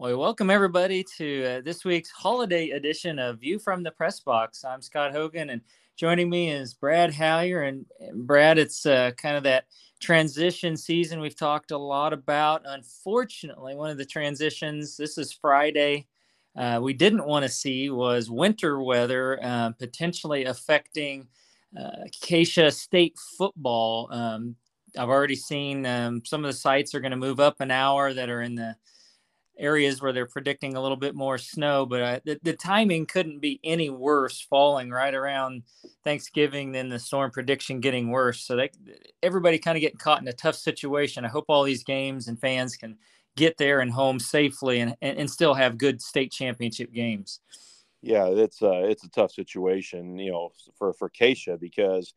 Well, welcome everybody to uh, this week's holiday edition of View from the Press Box. I'm Scott Hogan, and joining me is Brad Hallier. And, and Brad, it's uh, kind of that transition season we've talked a lot about. Unfortunately, one of the transitions, this is Friday, uh, we didn't want to see was winter weather uh, potentially affecting uh, KSHSAA State football. Um, I've already seen um, some of the sites are going to move up an hour that are in the areas where they're predicting a little bit more snow, but uh, the, the timing couldn't be any worse, falling right around Thanksgiving, than the storm prediction getting worse. So they, everybody kind of getting caught in a tough situation. I hope all these games and fans can get there and home safely and, and, and still have good state championship games. Yeah, it's a, it's a tough situation, you know, for, for KSHSAA because,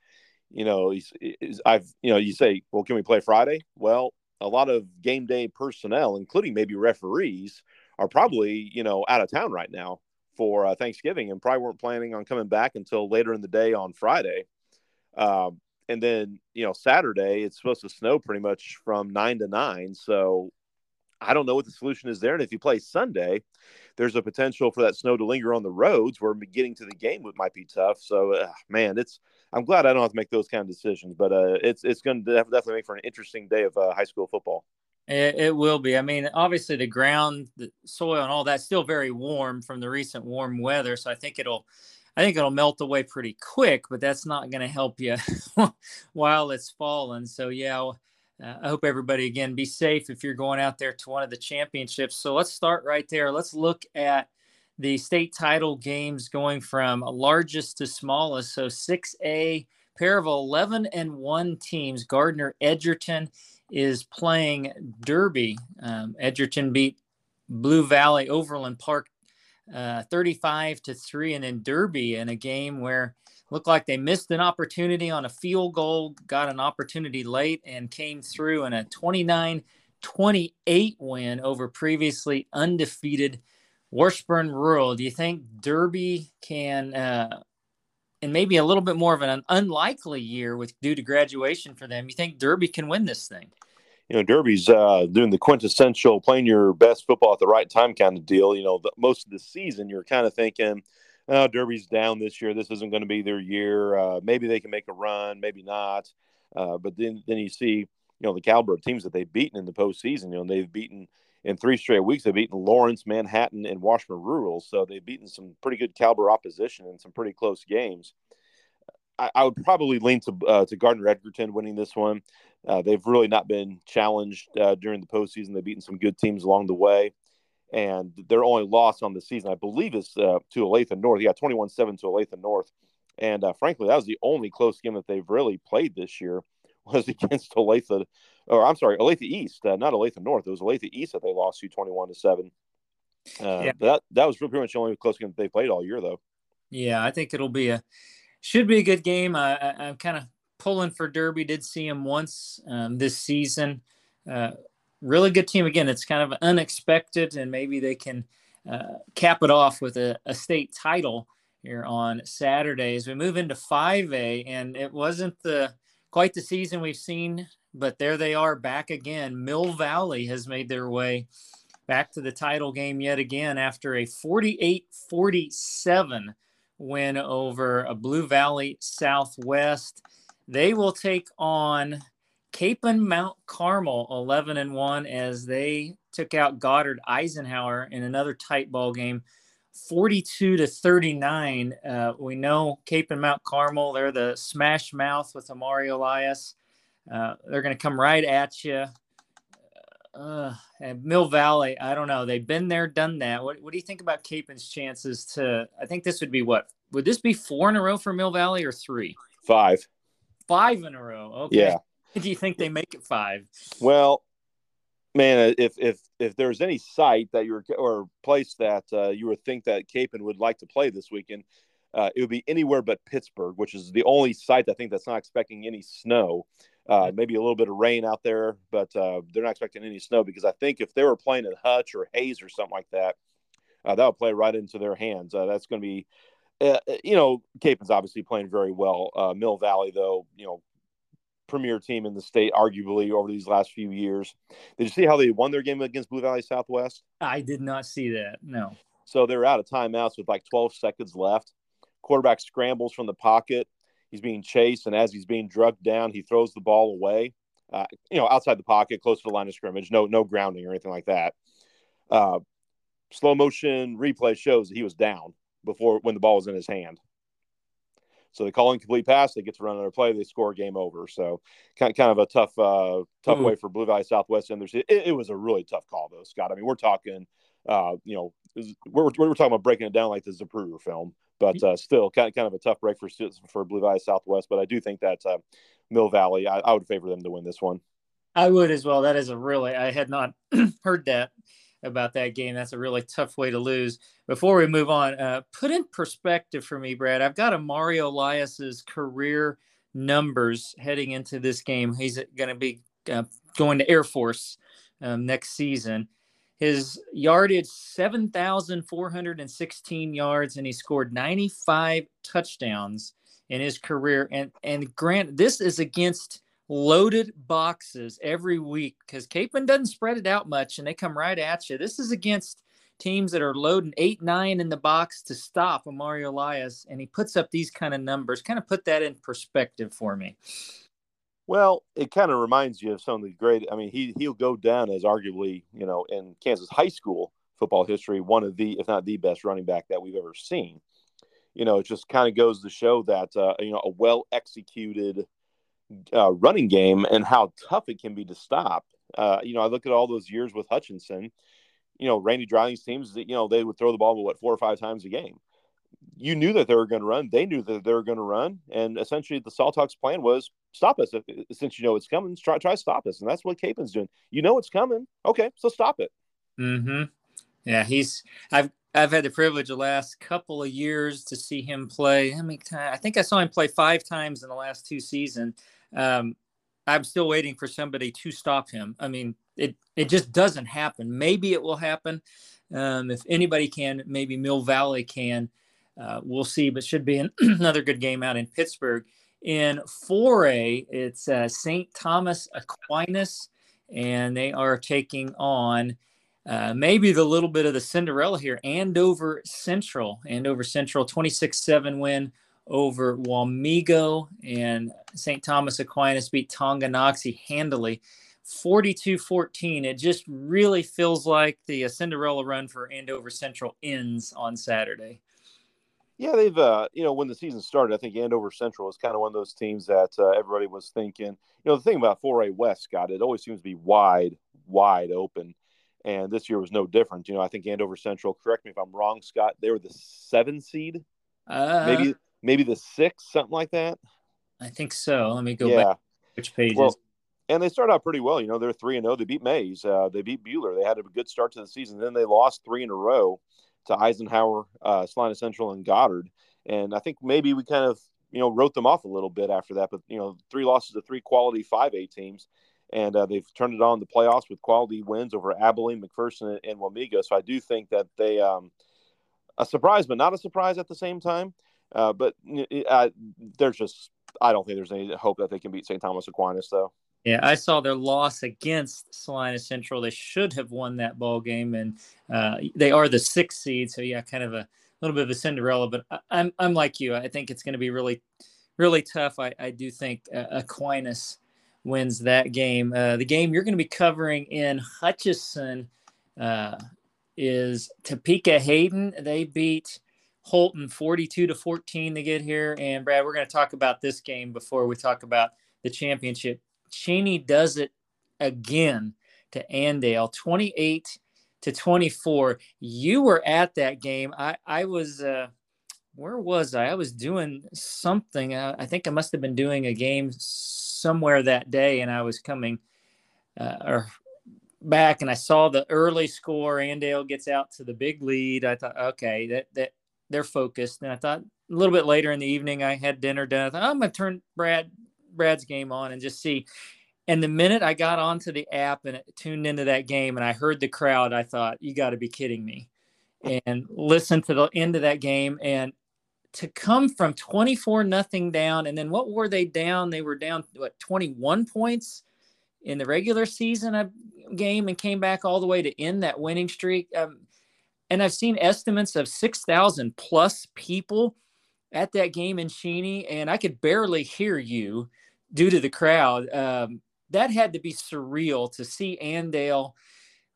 you know, he's, he's, I've, you know, you say, well, can we play Friday? Well, a lot of game day personnel, including maybe referees, are probably you know out of town right now for uh, Thanksgiving and probably weren't planning on coming back until later in the day on Friday. Um, and then you know Saturday it's supposed to snow pretty much from nine to nine, so I don't know what the solution is there. And if you play Sunday, there's a potential for that snow to linger on the roads where getting to the game might be tough. So, uh, man, it's I'm glad I don't have to make those kind of decisions, but uh, it's it's going to definitely make for an interesting day of uh, high school football. It, it, will be. I mean, obviously the ground, the soil, and all that's still very warm from the recent warm weather. So I think it'll, I think it'll melt away pretty quick. But that's not going to help you while it's falling. So yeah, uh, I hope everybody again be safe if you're going out there to one of the championships. So let's start right there. Let's look at the state title games going from largest to smallest. So 6A, pair of 11 and 1 teams. Gardner Edgerton is playing Derby. Um, Edgerton beat Blue Valley Overland Park uh, 35 to 3. And then Derby in a game where looked like they missed an opportunity on a field goal, got an opportunity late, and came through in a 29 28 win over previously undefeated Washburn Rural, do you think Derby can, uh, and maybe a little bit more of an unlikely year with due to graduation for them, you think Derby can win this thing? You know, Derby's uh, doing the quintessential playing your best football at the right time kind of deal. You know, the, most of the season, you're kind of thinking, oh, Derby's down this year. This isn't going to be their year. Uh, maybe they can make a run, maybe not. Uh, but then, then you see, you know, the caliber of teams that they've beaten in the postseason. You know, they've beaten – in three straight weeks. They've beaten Lawrence, Manhattan, and Washburn Rural. So they've beaten some pretty good caliber opposition in some pretty close games. I, I would probably lean to uh, to Gardner Edgerton winning this one. Uh, they've really not been challenged uh, during the postseason. They've beaten some good teams along the way. And their only loss on the season, I believe, is uh, to Olathe North. Yeah, 21 7 to Olathe North. And uh, frankly, that was the only close game that they've really played this year was against Olathe or I'm sorry, Olathe East, uh, not Olathe North. It was Olathe East that they lost to 21 to seven. Uh, yeah. that that was pretty much the only close game that they played all year, though. Yeah, I think it'll be a should be a good game. I, I, am kind of pulling for Derby. Did see him once um, this season. Uh, really good team. Again, it's kind of unexpected, and maybe they can uh, cap it off with a, a state title here on Saturday as we move into 5A. And it wasn't the quite the season we've seen but there they are back again. Mill Valley has made their way back to the title game yet again after a 48 47 win over a Blue Valley Southwest. They will take on Kapaun Mount Carmel 11 and 1 as they took out Goddard Eisenhower in another tight ball game 42 to 39. Uh, we know Kapaun Mount Carmel, they're the smash mouth with Amari Elias. Uh, they're going to come right at you. Uh, and Mill Valley, I don't know. They've been there, done that. What, what do you think about Kapaun's chances to? I think this would be what? Would this be four in a row for Mill Valley or three? Five. Five in a row. Okay. Yeah. Do you think they make it five? Well, man, if if if there's any site that you're or place that uh, you would think that Kapaun would like to play this weekend, uh, it would be anywhere but Pittsburg, which is the only site I think that's not expecting any snow. Uh, maybe a little bit of rain out there, but uh, they're not expecting any snow because I think if they were playing at Hutch or Hays or something like that, uh, that would play right into their hands. Uh, that's going to be, uh, uh, you know, Kapaun's obviously playing very well. Mill Valley, though, you know, premier team in the state, arguably over these last few years. Did you see how they won their game against Blue Valley Southwest? I did not see that. No. So they're out of timeouts with like 12 seconds left. Quarterback scrambles from the pocket. He's being chased, and as he's being drugged down, he throws the ball away. Uh, you know, outside the pocket, close to the line of scrimmage. No, no grounding or anything like that. Uh, slow motion replay shows that he was down before when the ball was in his hand. So they call incomplete pass. They get to run another play. They score game over. So kind kind of a tough uh, tough Ooh. way for Blue Valley Southwest. And it, it was a really tough call though, Scott. I mean, we're talking, uh, you know, we're, we're talking about breaking it down like the Zapruder film, but uh, still kind of, kind of a tough break for for Blue Valley Southwest. But I do think that uh, Mill Valley, I, I would favor them to win this one. I would as well. That is a really I had not heard that about that game. That's a really tough way to lose. Before we move on, uh, put in perspective for me, Brad. I've got a Mario Elias's career numbers heading into this game. He's going to be uh, going to Air Force um, next season. His yardage 7,416 yards, and he scored 95 touchdowns in his career. And and Grant, this is against loaded boxes every week because Kapaun doesn't spread it out much and they come right at you. This is against teams that are loading eight, nine in the box to stop Mario Elias, and he puts up these kind of numbers. Kind of put that in perspective for me. Well, it kind of reminds you of some of the great. I mean, he he'll go down as arguably, you know, in Kansas high school football history, one of the, if not the best running back that we've ever seen. You know, it just kind of goes to show that uh, you know a well executed uh, running game and how tough it can be to stop. Uh, you know, I look at all those years with Hutchinson. You know, Randy Dreiling's teams. You know, they would throw the ball what four or five times a game. You knew that they were going to run. They knew that they were going to run, and essentially the Salthawks' plan was stop us. If, since you know it's coming, try try stop us, and that's what Kapaun's doing. You know it's coming. Okay, so stop it. Hmm. Yeah, he's. I've I've had the privilege the last couple of years to see him play. I mean, I think I saw him play five times in the last two seasons. Um, I'm still waiting for somebody to stop him. I mean, it it just doesn't happen. Maybe it will happen. Um, if anybody can, maybe Mill Valley can. Uh, we'll see, but should be an, another good game out in Pittsburg. In 4A, it's uh, St. Thomas Aquinas, and they are taking on uh, maybe the little bit of the Cinderella here, Andover Central. Andover Central, 26 7 win over Wamego, and St. Thomas Aquinas beat Tonganoxie handily. 42 14. It just really feels like the uh, Cinderella run for Andover Central ends on Saturday. Yeah, they've, uh, you know, when the season started, I think Andover Central was kind of one of those teams that uh, everybody was thinking, you know, the thing about 4A West, Scott, it always seems to be wide, wide open. And this year was no different. You know, I think Andover Central, correct me if I'm wrong, Scott, they were the seven seed. Uh, maybe maybe the six, something like that. I think so. Let me go yeah. back. Which pages? Well, and they started out pretty well. You know, they're three and zero. Oh. They beat Maize. Uh, they beat Buhler. They had a good start to the season. Then they lost three in a row to Eisenhower, uh, Salina Central, and Goddard. And I think maybe we kind of you know wrote them off a little bit after that. But you know, three losses to three quality five A teams, and uh, they've turned it on the playoffs with quality wins over Abilene, McPherson, and, and Wamego. So I do think that they um, a surprise, but not a surprise at the same time. Uh, but uh, there's just I don't think there's any hope that they can beat St. Thomas Aquinas though. Yeah, I saw their loss against Salina Central. They should have won that ball game, and uh, they are the sixth seed. So yeah, kind of a little bit of a Cinderella. But I, I'm I'm like you. I think it's going to be really, really tough. I, I do think uh, Aquinas wins that game. Uh, the game you're going to be covering in Hutchinson uh, is Topeka Hayden. They beat Holton 42 to 14 to get here. And Brad, we're going to talk about this game before we talk about the championship. Cheney does it again to Andale 28 to 24. You were at that game. I, I was, uh, where was I? I was doing something. I, I think I must have been doing a game somewhere that day, and I was coming uh, or back, and I saw the early score. Andale gets out to the big lead. I thought, okay, that that they're focused. And I thought a little bit later in the evening, I had dinner done. I thought, I'm to turn Brad Brad's game on and just see. And the minute I got onto the app and tuned into that game and I heard the crowd, I thought, you got to be kidding me. And listened to the end of that game. And to come from 24 nothing down and then what were they down they were down what 21 points in the regular season game and came back all the way to end that winning streak um, and i've seen estimates of 6000 plus people at that game in Cheney, and I could barely hear you due to the crowd. Um, that had to be surreal to see Andale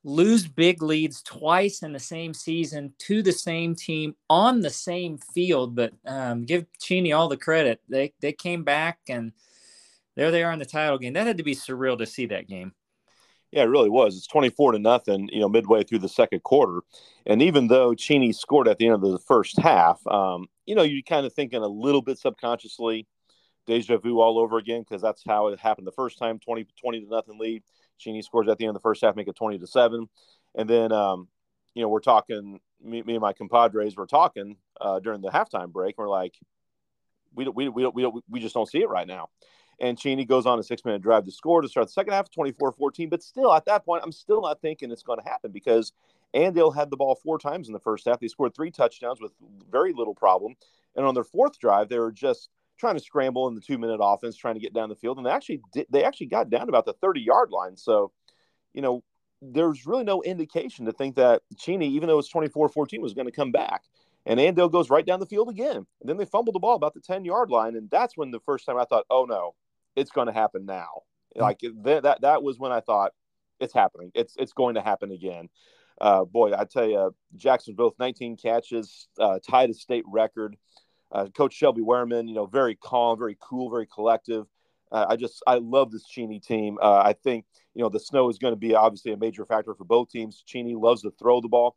lose big leads twice in the same season to the same team on the same field. But um, give Cheney all the credit. They they came back and there they are in the title game. That had to be surreal to see that game. Yeah, it really was. It's 24 to nothing, you know, midway through the second quarter. And even though Cheney scored at the end of the first half, um, you know, you're kind of thinking a little bit subconsciously, deja vu all over again, because that's how it happened the first time 20, 20 to nothing lead. Cheney scores at the end of the first half, make it 20 to 7. And then, um, you know, we're talking, me, me and my compadres were talking uh, during the halftime break. We're like, we we, we, we, we just don't see it right now. And Cheney goes on a six minute drive to score to start the second half, 24 14. But still, at that point, I'm still not thinking it's going to happen because Andale had the ball four times in the first half. They scored three touchdowns with very little problem. And on their fourth drive, they were just trying to scramble in the two minute offense, trying to get down the field. And they actually did, they actually got down about the 30 yard line. So, you know, there's really no indication to think that Cheney, even though it's 24 14, was going to come back. And Andale goes right down the field again. And then they fumbled the ball about the 10 yard line. And that's when the first time I thought, oh no, it's going to happen now. Mm-hmm. Like th- that, that was when I thought it's happening. It's, it's going to happen again. Uh, boy, I tell you, Jacksonville, 19 catches, uh, tied a state record. Uh, Coach Shelby Wehrman, you know, very calm, very cool, very collective. Uh, I just, I love this Cheney team. Uh, I think, you know, the snow is going to be obviously a major factor for both teams. Cheney loves to throw the ball.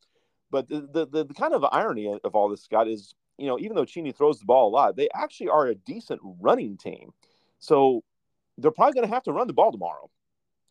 But the, the, the, the kind of irony of all this, Scott, is, you know, even though Cheney throws the ball a lot, they actually are a decent running team. So they're probably going to have to run the ball tomorrow.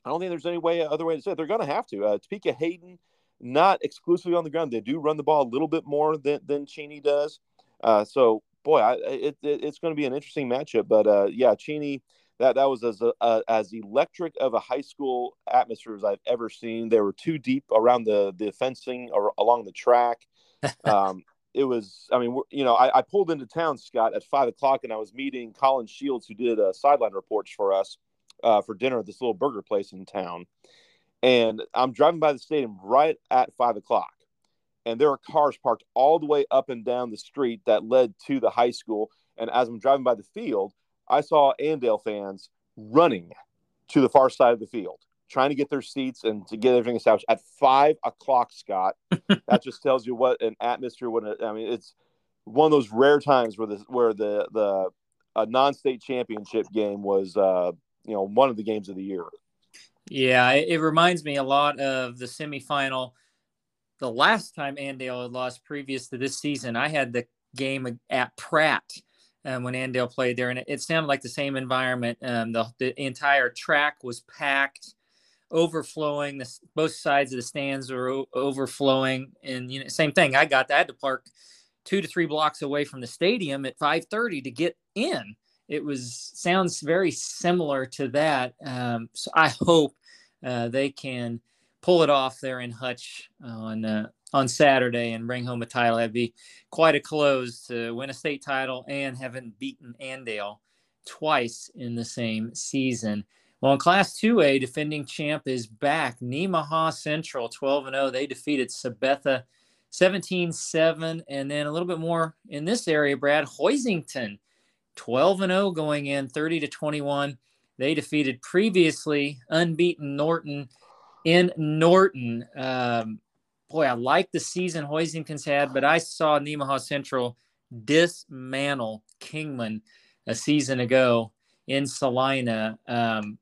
I don't think there's any way other way to say it. They're going to have to. Uh, Topeka Hayden, not exclusively on the ground. They do run the ball a little bit more than than Cheney does. Uh, so boy, I, it, it, it's going to be an interesting matchup. But uh, yeah, Cheney. That, that was as uh, as electric of a high school atmosphere as I've ever seen. They were too deep around the the fencing or along the track. Um, it was i mean you know I, I, pulled into town scott at five o'clock and i was meeting colin shields who did uh, sideline reports for us uh, for dinner at this little burger place in town. And i'm driving by the stadium right at five o'clock and there are cars parked all the way up and down the street that led to the high school. And as i'm driving by the field i saw andale fans running to the far side of the field trying to get their seats and to get everything established at five o'clock, Scott. that just tells you what an atmosphere. What I mean, it's one of those rare times where the where the the a non-state championship game was uh, you know one of the games of the year. Yeah, it, it reminds me a lot of the semifinal. The last time Andale had lost previous to this season, I had the game at Pratt um, when Andale played there, and it, it, sounded like the same environment. Um, the, the entire track was packed overflowing. The, both sides of the stands were o- overflowing, and you know, same thing. I got that. I had to park two to three blocks away from the stadium at 5:30 to get in. It was sounds very similar to that. Um, so I hope uh, they can pull it off there in Hutch on uh, on Saturday and bring home a title. That'd be quite a close to win a state title and having beaten Andale twice in the same season. Well, in Class 2A, defending champ is back. Nemaha Central 12 0. They defeated Sabetha 17 7. And then a little bit more in this area, Brad Hoisington 12 0 going in 30 to 21. They defeated previously unbeaten Norton in Norton. Um, boy, I like the season Hoisington's had, but I saw Nemaha Central dismantle Kingman a season ago in Salina. Um,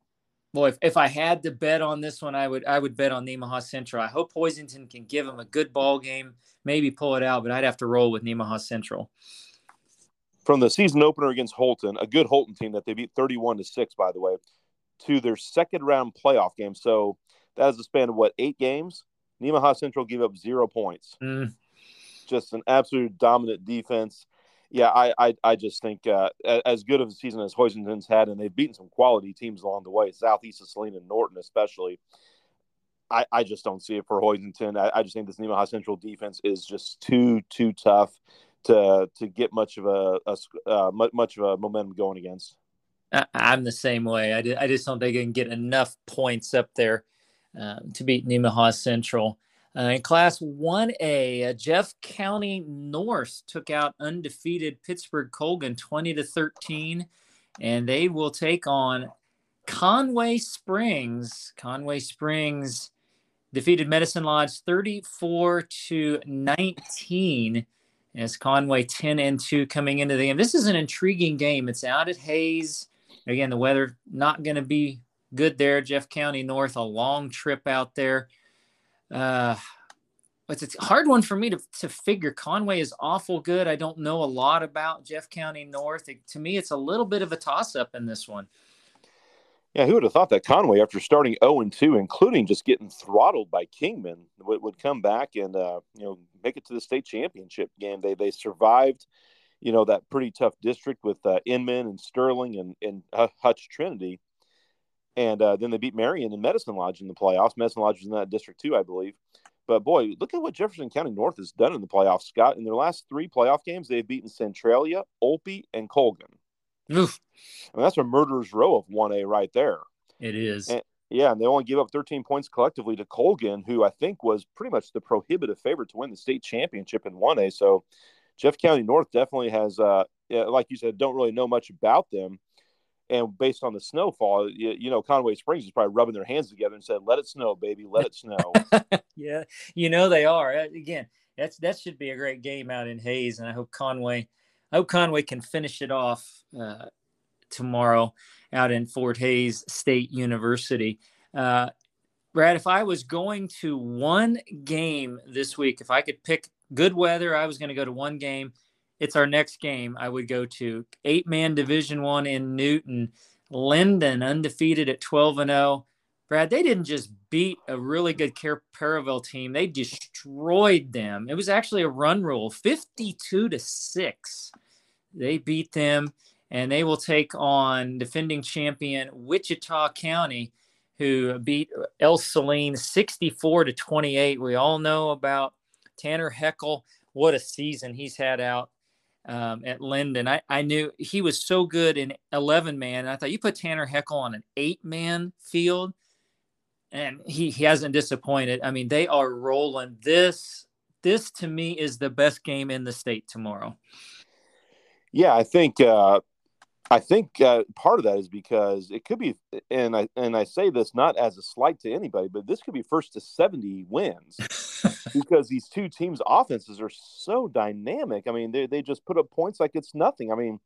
boy, if, if I had to bet on this one, I would I would bet on Nemaha Central. I hope Hoisington can give them a good ball game, maybe pull it out, but I'd have to roll with Nemaha Central. From the season opener against Holton, a good Holton team that they beat 31 to 6, by the way, to their second round playoff game. So that is a span of what, eight games? Nemaha Central gave up zero points. Mm. Just an absolute dominant defense yeah, I, I, I just think uh, as good of a season as Hoisington's had, and they've beaten some quality teams along the way, Southeast of Salina and Norton especially. I, I just don't see it for Hoisington. I, I just think this Nemaha Central defense is just too too tough. to to get much of a, a uh, much of a momentum going against. I'm the same way. I, I just don't think I can get enough points up there um, to beat Nemaha Central. Uh, in Class 1A, uh, Jeff County North took out undefeated Pittsburg Colgan 20 to 13, and they will take on Conway Springs. Conway Springs defeated Medicine Lodge 34 to 19 as Conway 10 and 2 coming into the game. This is an intriguing game. It's out at Hays. Again, the weather not going to be good there. Jeff County North, a long trip out there. Uh, it's a hard one for me to, to figure. Conway is awful good. I don't know a lot about Jeff County North. It, to me, it's a little bit of a toss up in this one. Yeah, who would have thought that Conway, after starting 0 and 2, including just getting throttled by Kingman, would, would come back and uh, you know make it to the state championship game? They they survived you know that pretty tough district with uh, Inman and Sterling and and Hutch Trinity, and uh, then they beat Marion and Medicine Lodge in the playoffs. Medicine Lodge was in that district too, I believe. But boy, look at what Jefferson County North has done in the playoffs, Scott. In their last three playoff games, they've beaten Centralia, Olpe, and Colgan. Oof. I mean, that's a murderer's row of 1A right there. It is. And, yeah, and they only gave up 13 points collectively to Colgan, who I think was pretty much the prohibitive favorite to win the state championship in 1A. So Jeff County North definitely has, uh, like you said, don't really know much about them. And based on the snowfall, you, you, know, Conway Springs is probably rubbing their hands together and said, "Let it snow, baby, let it snow." yeah, you know they are. Uh, again, that's that should be a great game out in Hays, and I hope Conway, I hope Conway can finish it off uh, tomorrow out in Fort Hays State University. Uh, Brad, if I was going to one game this week, if I could pick good weather, I was going to go to one game. It's our next game. I would go to eight man Division One in Newton. Lyndon undefeated at 12 and 0. Brad, they didn't just beat a really good Cair Paravel team; they destroyed them. It was actually a run rule, 52 to six. They beat them, and they will take on defending champion Wichita County, who beat Ell-Saline 64 to 28. We all know about Tanner Heckel, what a season he's had out um, at Lyndon. I, I knew he was so good in 11 man. I thought you put Tanner Heckel on an eight man field, and he, he hasn't disappointed. I mean, they are rolling. This this to me is the best game in the state tomorrow. Yeah, I think uh, I think uh, part of that is because it could be, and I and I say this not as a slight to anybody, but this could be first to seventy wins because these two teams' offenses are so dynamic. I mean, they they just put up points like it's nothing. I mean,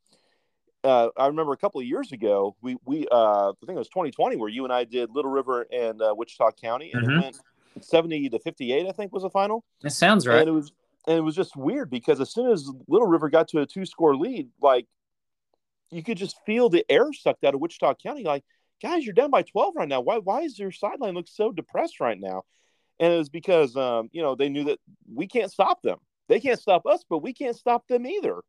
uh, I remember a couple of years ago, we we uh, I think it was 2020 where you and I did Little River and uh, Wichita County, and mm-hmm. it went 70 to 58. I think was the final. That sounds right. And it was and it was just weird because as soon as Little River got to a two score lead, like you could just feel the air sucked out of Wichita County. Like, guys, you're down by 12 right now. Why why is your sideline look so depressed right now? And it was because um, you know, they knew that we can't stop them. They can't stop us, but we can't stop them either.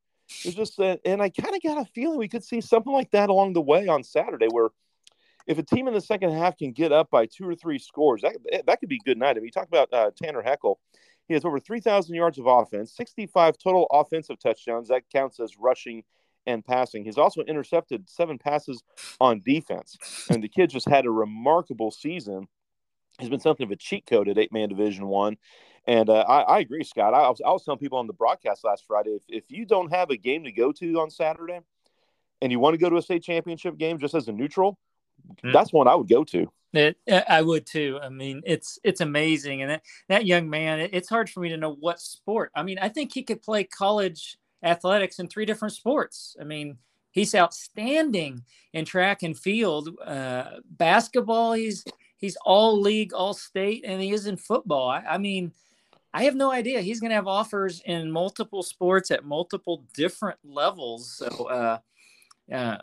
It's just that, and I kind of got a feeling we could see something like that along the way on Saturday, where if a team in the second half can get up by two or three scores, that that could be good night. I mean, you talk about uh, Tanner Heckel. He has over 3,000 yards of offense, 65 total offensive touchdowns. That counts as rushing and passing. He's also intercepted seven passes on defense. And the kid just had a remarkable season. He's been something of a cheat code at eight man division one. And uh, I, I, agree, Scott. I was, I was telling people on the broadcast last Friday if, if you don't have a game to go to on Saturday and you want to go to a state championship game just as a neutral, mm. that's one I would go to. It, I would too. I mean, it's it's amazing, and that that young man. It, it's hard for me to know what sport. I mean, I think he could play college athletics in three different sports. I mean, he's outstanding in track and field. Uh, basketball, he's he's all league, all state, and he is in football. I, I mean, I have no idea. He's going to have offers in multiple sports at multiple different levels. So uh, uh,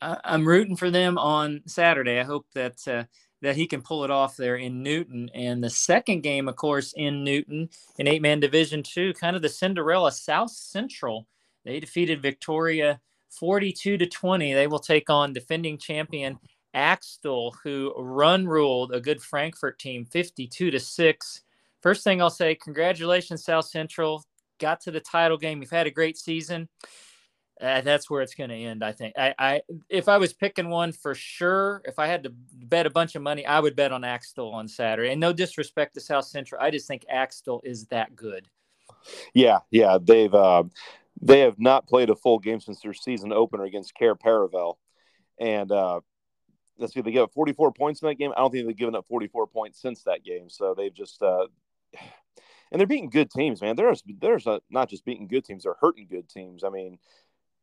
I, am rooting for them on Saturday. I hope that uh, that he can pull it off there in Newton. And the second game, of course, in Newton in eight man division two, kind of the Cinderella South Central. They defeated Victoria 42 to 20. They will take on defending champion Axtell, who run ruled a good Frankfort team 52 to 6. First thing I'll say, congratulations, South Central. got to the title game. You've had a great season. Uh, that's where it's going to end. I think. I, I, if I was picking one for sure, if I had to bet a bunch of money, I would bet on Axtell on Saturday. And no disrespect to South Central, I just think Axtell is that good. Yeah, yeah, they've uh, they have not played a full game since their season opener against Cair Paravel, and uh, let's see, they gave up 44 points in that game. I don't think they've given up 44 points since that game. So they've just uh, and they're beating good teams, man. There's there's not just beating good teams; they're hurting good teams. I mean,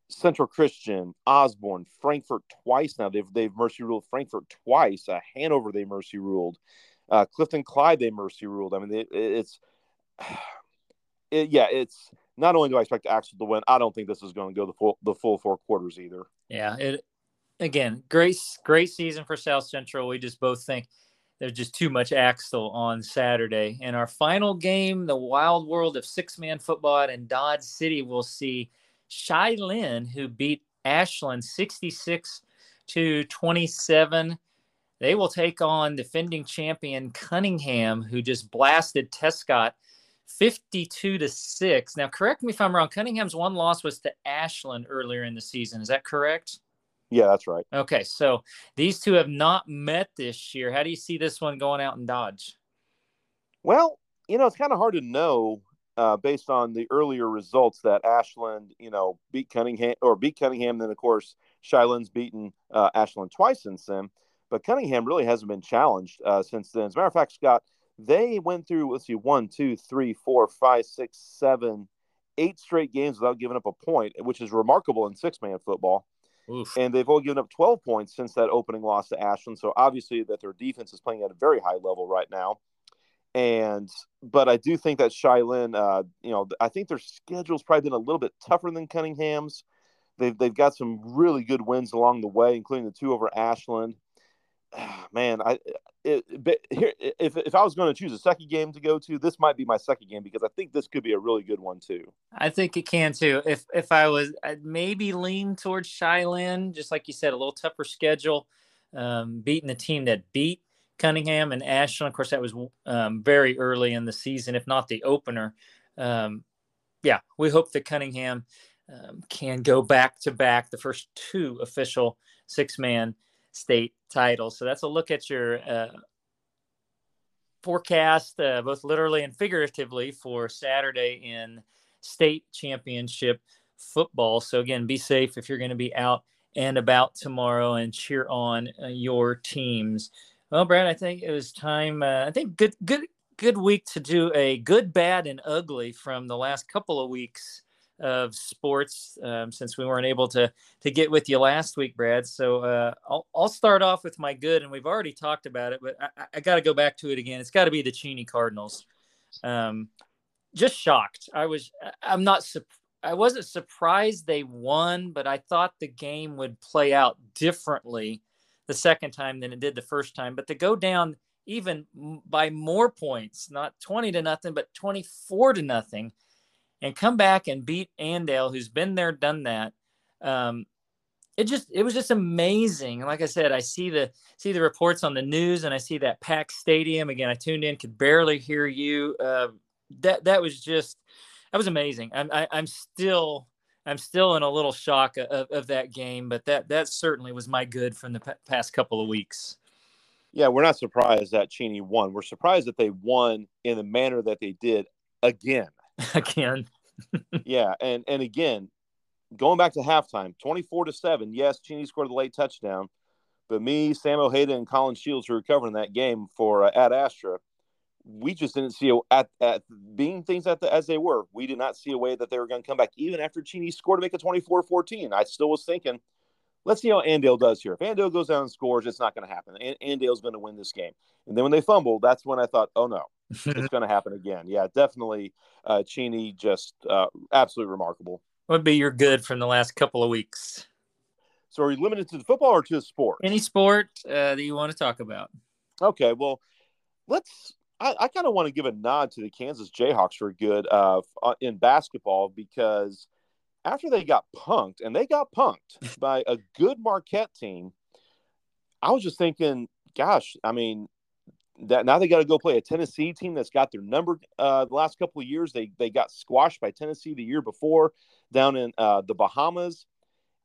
Central Christian, Osborne, Frankfort twice now. They've they've mercy ruled Frankfort twice. Uh, Hanover they mercy ruled. Uh, Clifton Clyde they mercy ruled. I mean, it, it's it, yeah, it's not only do I expect Axtell to win, I don't think this is going to go the full the full four quarters either. Yeah, it again great great season for South Central. We just both think there's just too much Axtell on Saturday. And our final game, the wild world of six man football in Dodge City, we'll see Lynn, who beat Ashland 66 to 27. They will take on defending champion Cunningham, who just blasted Tescott 52 to 6. Now, correct me if I'm wrong. Cunningham's one loss was to Ashland earlier in the season. Is that correct? Yeah, that's right. Okay, so these two have not met this year. How do you see this one going out in Dodge? Well, you know, it's kind of hard to know uh, based on the earlier results that Ashland, you know, beat Cunningham or beat Cunningham. Then, of course, Shiloh's beaten uh, Ashland twice since then. But Cunningham really hasn't been challenged uh, since then. As a matter of fact, Scott, they went through, let's see, one, two, three, four, five, six, seven, eight straight games without giving up a point, which is remarkable in six man football. Oof. And they've only given up 12 points since that opening loss to Ashland. So obviously that their defense is playing at a very high level right now. And but I do think that Shiloh, uh, you know, I think their schedule's probably been a little bit tougher than Cunningham's. They've they've got some really good wins along the way, including the two over Ashland. man, I it, here if if I was going to choose a second game to go to, this might be my second game because I think this could be a really good one too. I think it can too. If if I was, I'd maybe lean towards Shiloh, just like you said, a little tougher schedule, um, beating the team that beat Cunningham and Ashland. Of course, that was um, very early in the season, if not the opener. Um, yeah, we hope that Cunningham um, can go back to back the first two official six man state title. So that's a look at your uh, forecast, uh, both literally and figuratively, for Saturday in state championship football. So again, be safe if you're going to be out and about tomorrow and cheer on uh, your teams. Well, Brad, I think it was time. Uh, I think good, good, good week to do a good, bad, and ugly from the last couple of weeks of sports um, since we weren't able to to get with you last week, Brad. So uh, I'll I'll start off with my good, and we've already talked about it, but I, I got to go back to it again. It's got to be the Cheney Cardinals. Um, just shocked. I was. I'm not. I wasn't surprised they won, but I thought the game would play out differently the second time than it did the first time. But to go down even by more points, not 20 to nothing, but 24 to nothing and come back and beat Andale, who's been there, done that. Um, it just it was just amazing. Like I said, I see the see the reports on the news, and I see that packed stadium again. I tuned in, could barely hear you. Uh, that that was just that was amazing. I'm I, am i am still I'm still in a little shock of, of that game, but that that certainly was my good from the p- past couple of weeks. Yeah, we're not surprised that Cheney won. We're surprised that they won in the manner that they did again. again. yeah, and and again, going back to halftime, twenty-four to seven. Yes, Cheney scored the late touchdown, but me, Sam Ojeda, and Colin Shields, who were covering that game for uh, Ad Astra, we just didn't see a, at at being things at the, as they were. We did not see a way that they were going to come back, even after Cheney scored to make it 24-14. I still was thinking, let's see how Andale does here. If Andale goes down and scores, it's not going to happen. And Andale's going to win this game. And then when they fumbled, that's when I thought, oh no, it's going to happen again. Yeah, definitely. Uh, Cheney just uh, absolutely remarkable. What would be your good from the last couple of weeks? So, are you limited to the football or to the sport? Any sport uh, that you want to talk about? Okay, well, let's. I, I kind of want to give a nod to the Kansas Jayhawks for good uh, uh, in basketball because after they got punked, and they got punked by a good Marquette team, I was just thinking, gosh, I mean, that now they got to go play a Tennessee team that's got their number. Uh, the last couple of years, they they got squashed by Tennessee the year before down in uh, the Bahamas,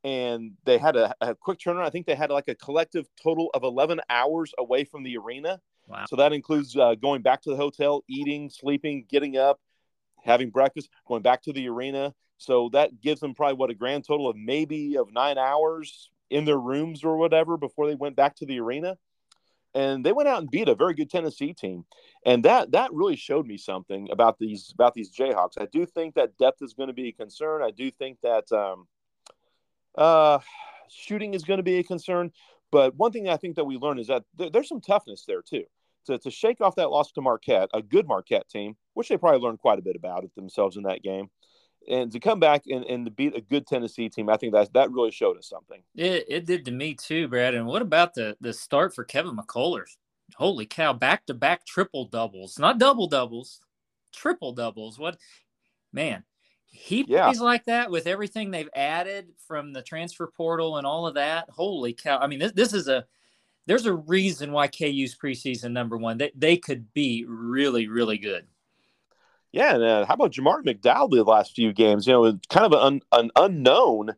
and they had a, a, quick turnaround. I think they had like a collective total of 11 hours away from the arena. Wow. So that includes uh, going back to the hotel, eating, sleeping, getting up, having breakfast, going back to the arena. So that gives them probably what a grand total of maybe of nine hours in their rooms or whatever before they went back to the arena and they went out and beat a very good Tennessee team, and that that really showed me something about these about these Jayhawks. I do think that depth is going to be a concern. I do think that um, uh, shooting is going to be a concern. But one thing I think that we learned is that th- there's some toughness there too. To, to shake off that loss to Marquette, a good Marquette team, which they probably learned quite a bit about it themselves in that game, and to come back and, and to beat a good Tennessee team, I think that that really showed us something. It, it did to me too, Brad. And what about the the start for Kevin McCullers? Holy cow! Back to back triple doubles, not double doubles, triple doubles. What man? He yeah. plays like that with everything they've added from the transfer portal and all of that. Holy cow! I mean, this this is a there's a reason why KU's preseason number one. They they could be really really good. Yeah, and uh, how about Jamari McDowell the last few games? You know, kind of an, an unknown.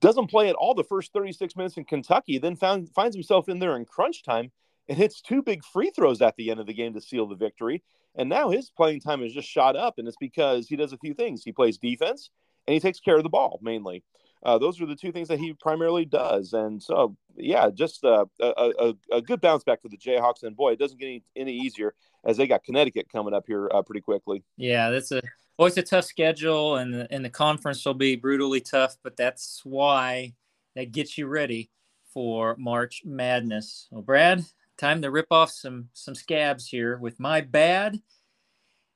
Doesn't play at all the first 36 minutes in Kentucky, then found, finds himself in there in crunch time and hits two big free throws at the end of the game to seal the victory. And now his playing time has just shot up, and it's because he does a few things. He plays defense and he takes care of the ball mainly. Uh, those are the two things that he primarily does. And so, yeah, just uh, a, a, a, good bounce back for the Jayhawks. And boy, it doesn't get any, any easier as they got Connecticut coming up here uh, pretty quickly. Yeah, that's a always a tough schedule, and the, and the conference will be brutally tough. But that's why that gets you ready for March Madness. Well, Brad, time to rip off some some scabs here with my bad.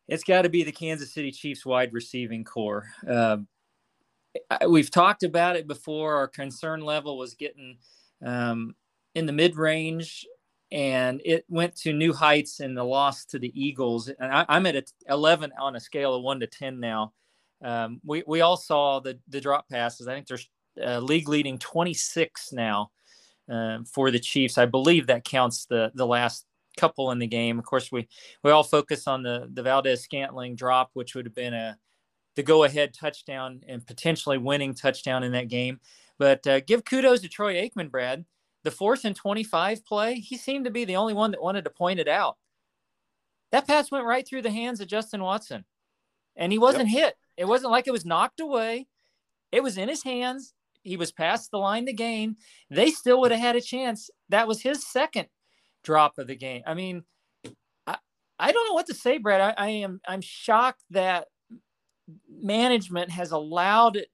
It's got to be the Kansas City Chiefs wide receiving corps. Uh, we've talked about it before. Our concern level was getting um, in the mid range, and it went to new heights in the loss to the Eagles. And I, am at 11 on a scale of one to 10 now. Um, we, we all saw the, the drop passes. I think there's uh, league leading 26 now uh, for the Chiefs. I believe that counts the the last couple in the game. Of course, we we all focus on the the Valdes-Scantling drop, which would have been a the go ahead touchdown and potentially winning touchdown in that game. But uh, give kudos to Troy Aikman, Brad. The fourth and 25 play, he seemed to be the only one that wanted to point it out. That pass went right through the hands of Justin Watson, and he wasn't yep. hit. It wasn't like it was knocked away. It was in his hands. He was past the line to gain. They still would have had a chance. That was his second drop of the game. I mean, I, I don't know what to say, Brad. I, I am I'm shocked that management has allowed it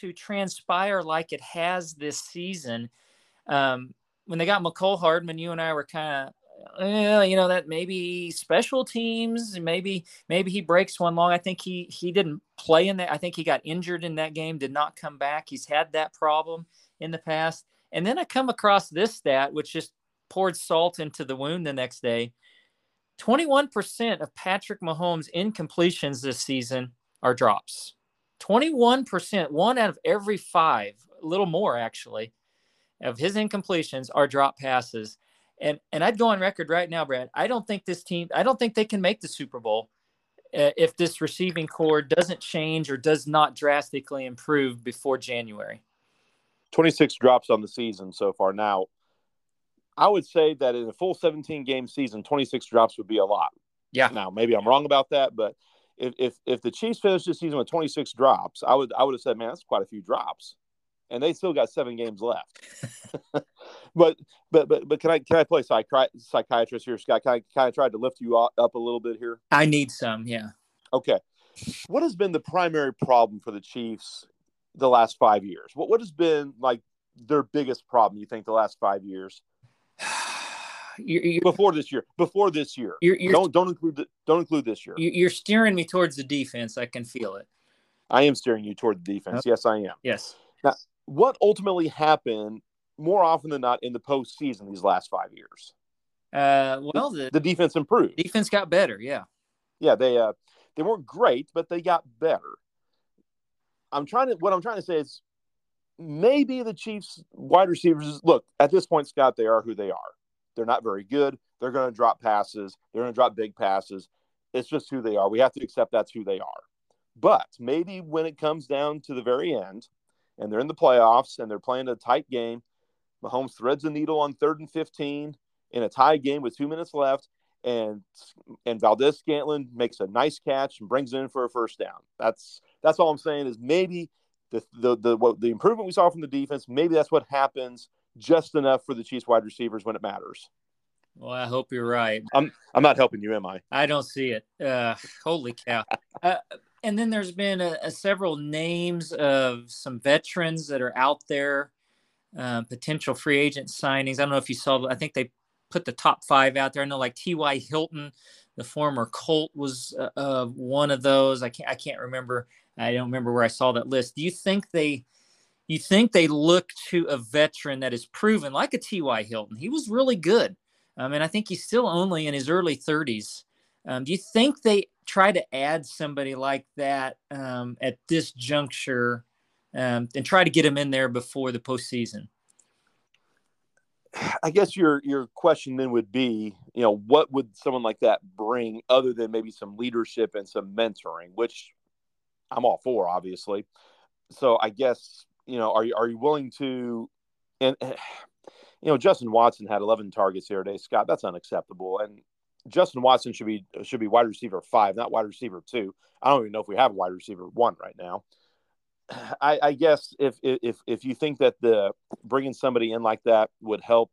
to transpire like it has this season. Um, when they got Mecole Hardman, you and I were kind of, you know, that maybe special teams, maybe maybe he breaks one long. I think he he didn't play in that. I think he got injured in that game, did not come back. He's had that problem in the past. And then I come across this stat, which just poured salt into the wound the next day. 21% of Patrick Mahomes' incompletions this season are drops. 21%, one out of every five, a little more actually, of his incompletions are drop passes. And and I'd go on record right now, Brad. I don't think this team, I don't think they can make the Super Bowl uh, if this receiving corps doesn't change or does not drastically improve before January. 26 drops on the season so far. Now, I would say that in a full 17 game season, 26 drops would be a lot. Yeah. Now, maybe I'm wrong about that, but if if if the Chiefs finished this season with 26 drops, I would I would have said, man, that's quite a few drops, and they still got seven games left. but but but but can I can I play psychi- psychiatrist here, Scott? Can I kind of try to lift you up a little bit here? I need some, yeah. Okay. What has been the primary problem for the Chiefs the last five years? What what has been like their biggest problem? You think the last five years? You're, you're, before this year. Before this year, you're, don't don't include the, don't include this year. You're steering me towards the defense. I can feel it. I am steering you toward the defense. Okay. Yes, I am. Yes. Now, what ultimately happened more often than not in the postseason these last five years? Uh, well, the, the defense improved. Defense got better. Yeah. Yeah, they uh, they weren't great, but they got better. I'm trying to. What I'm trying to say is, maybe the Chiefs wide receivers. Look, at this point, Scott, they are who they are. They're not very good. They're going to drop passes. They're going to drop big passes. It's just who they are. We have to accept that's who they are. But maybe when it comes down to the very end and they're in the playoffs and they're playing a tight game, Mahomes threads the needle on third and 15 in a tie game with two minutes left, and and Valdes-Scantling makes a nice catch and brings it in for a first down. That's that's all I'm saying is maybe the the the what, the improvement we saw from the defense, maybe that's what happens just enough for the Chiefs wide receivers when it matters. Well, I hope you're right. I'm I'm not helping you, am I? I don't see it. Uh, holy cow! uh, and then there's been a, a several names of some veterans that are out there, uh, potential free agent signings. I don't know if you saw. I think they put the top five out there. I know like T.Y. Hilton, the former Colt, was uh, uh, one of those. I can't I can't remember. I don't remember where I saw that list. Do you think they? You think they look to a veteran that is proven, like a T.Y. Hilton? He was really good. Um, and I think he's still only in his early 30s. Um, do you think they try to add somebody like that um, at this juncture um, and try to get him in there before the postseason? I guess your your question then would be, you know, what would someone like that bring other than maybe some leadership and some mentoring, which I'm all for, obviously. So I guess you know, are you are you willing to? And you know, Justin Watson had 11 targets here today, Scott. That's unacceptable. And Justin Watson should be should be wide receiver five, not wide receiver two. I don't even know if we have wide receiver one right now. I, I, guess if if if you think that the bringing somebody in like that would help,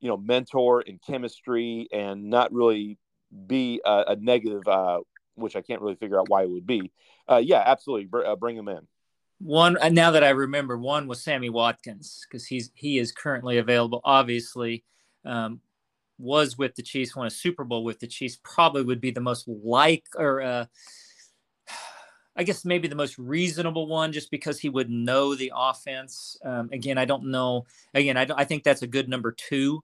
you know, mentor and chemistry and not really be a, a negative, uh, which I can't really figure out why it would be. Uh, yeah, absolutely, Br- uh, bring them in. One uh, now that I remember, one was Sammy Watkins because he's he is currently available. Obviously, um, was with the Chiefs, won a Super Bowl with the Chiefs. Probably would be the most like or uh, I guess maybe the most reasonable one, just because he would know the offense. Um, again, I don't know. Again, I, I think that's a good number two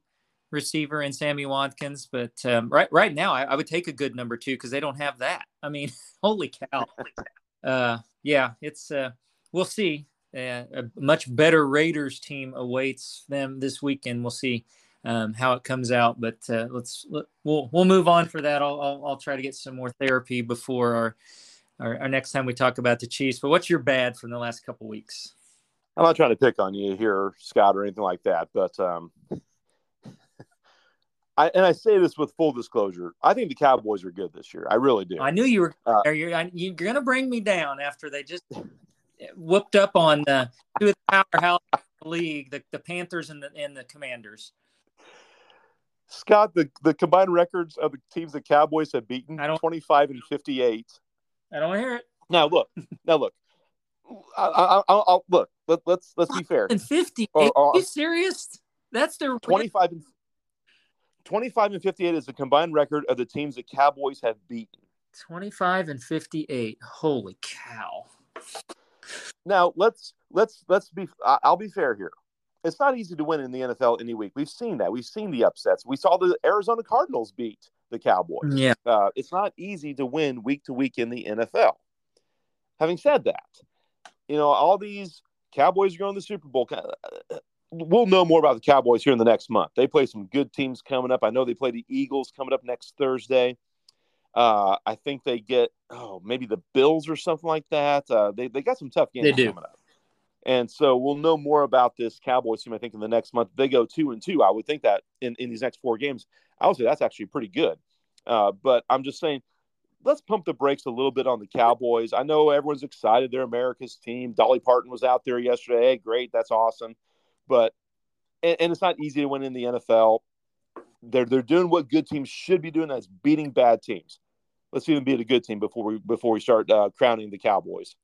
receiver in Sammy Watkins. But um, right right now, I, I, would take a good number two because they don't have that. I mean, holy cow! Uh, yeah, it's uh, we'll see. Uh, a much better Raiders team awaits them this weekend. We'll see um, how it comes out. But uh, let's let, we'll we'll move on for that. I'll, I'll, I'll try to get some more therapy before our our, our next time we talk about the Chiefs. But what's your bad from the last couple weeks? I'm not trying to pick on you here, Scott, or anything like that, but um, I and I say this with full disclosure. I think the Cowboys are good this year. I really do. I knew you were. Uh, you're, you're going to bring me down after they just whooped up on the two of the powerhouse league, the, the Panthers and the and the Commanders. Scott, the, the combined records of the teams the Cowboys have beaten, I don't, 25 and 58. I don't hear it. Now look, now look. I, will look. Let, let's, let's be fair. And fifty. Oh, oh, Are you serious? That's their twenty-five and twenty-five and fifty-eight is the combined record of the teams the Cowboys have beaten. Twenty-five and fifty-eight. Holy cow! Now let's let's let's be. I'll be fair here. It's not easy to win in the NFL any week. We've seen that. We've seen the upsets. We saw the Arizona Cardinals beat the Cowboys. Yeah. Uh, it's not easy to win week to week in the NFL. Having said that, you know, all these Cowboys are going to the Super Bowl. We'll know more about the Cowboys here in the next month. They play some good teams coming up. I know they play the Eagles coming up next Thursday. Uh, I think they get, oh, maybe the Bills or something like that. Uh, they, they got some tough games coming up. And so we'll know more about this Cowboys team, I think, in the next month. They go two and two. I would think that in, in these next four games, I would say that's actually pretty good. Uh, but I'm just saying, let's pump the brakes a little bit on the Cowboys. I know everyone's excited; they're America's team. Dolly Parton was out there yesterday. Hey, great, that's awesome. But and, and, it's not easy to win in the NFL. They're they're doing what good teams should be doing. That's beating bad teams. Let's even beat a good team before we before we start uh, crowning the Cowboys.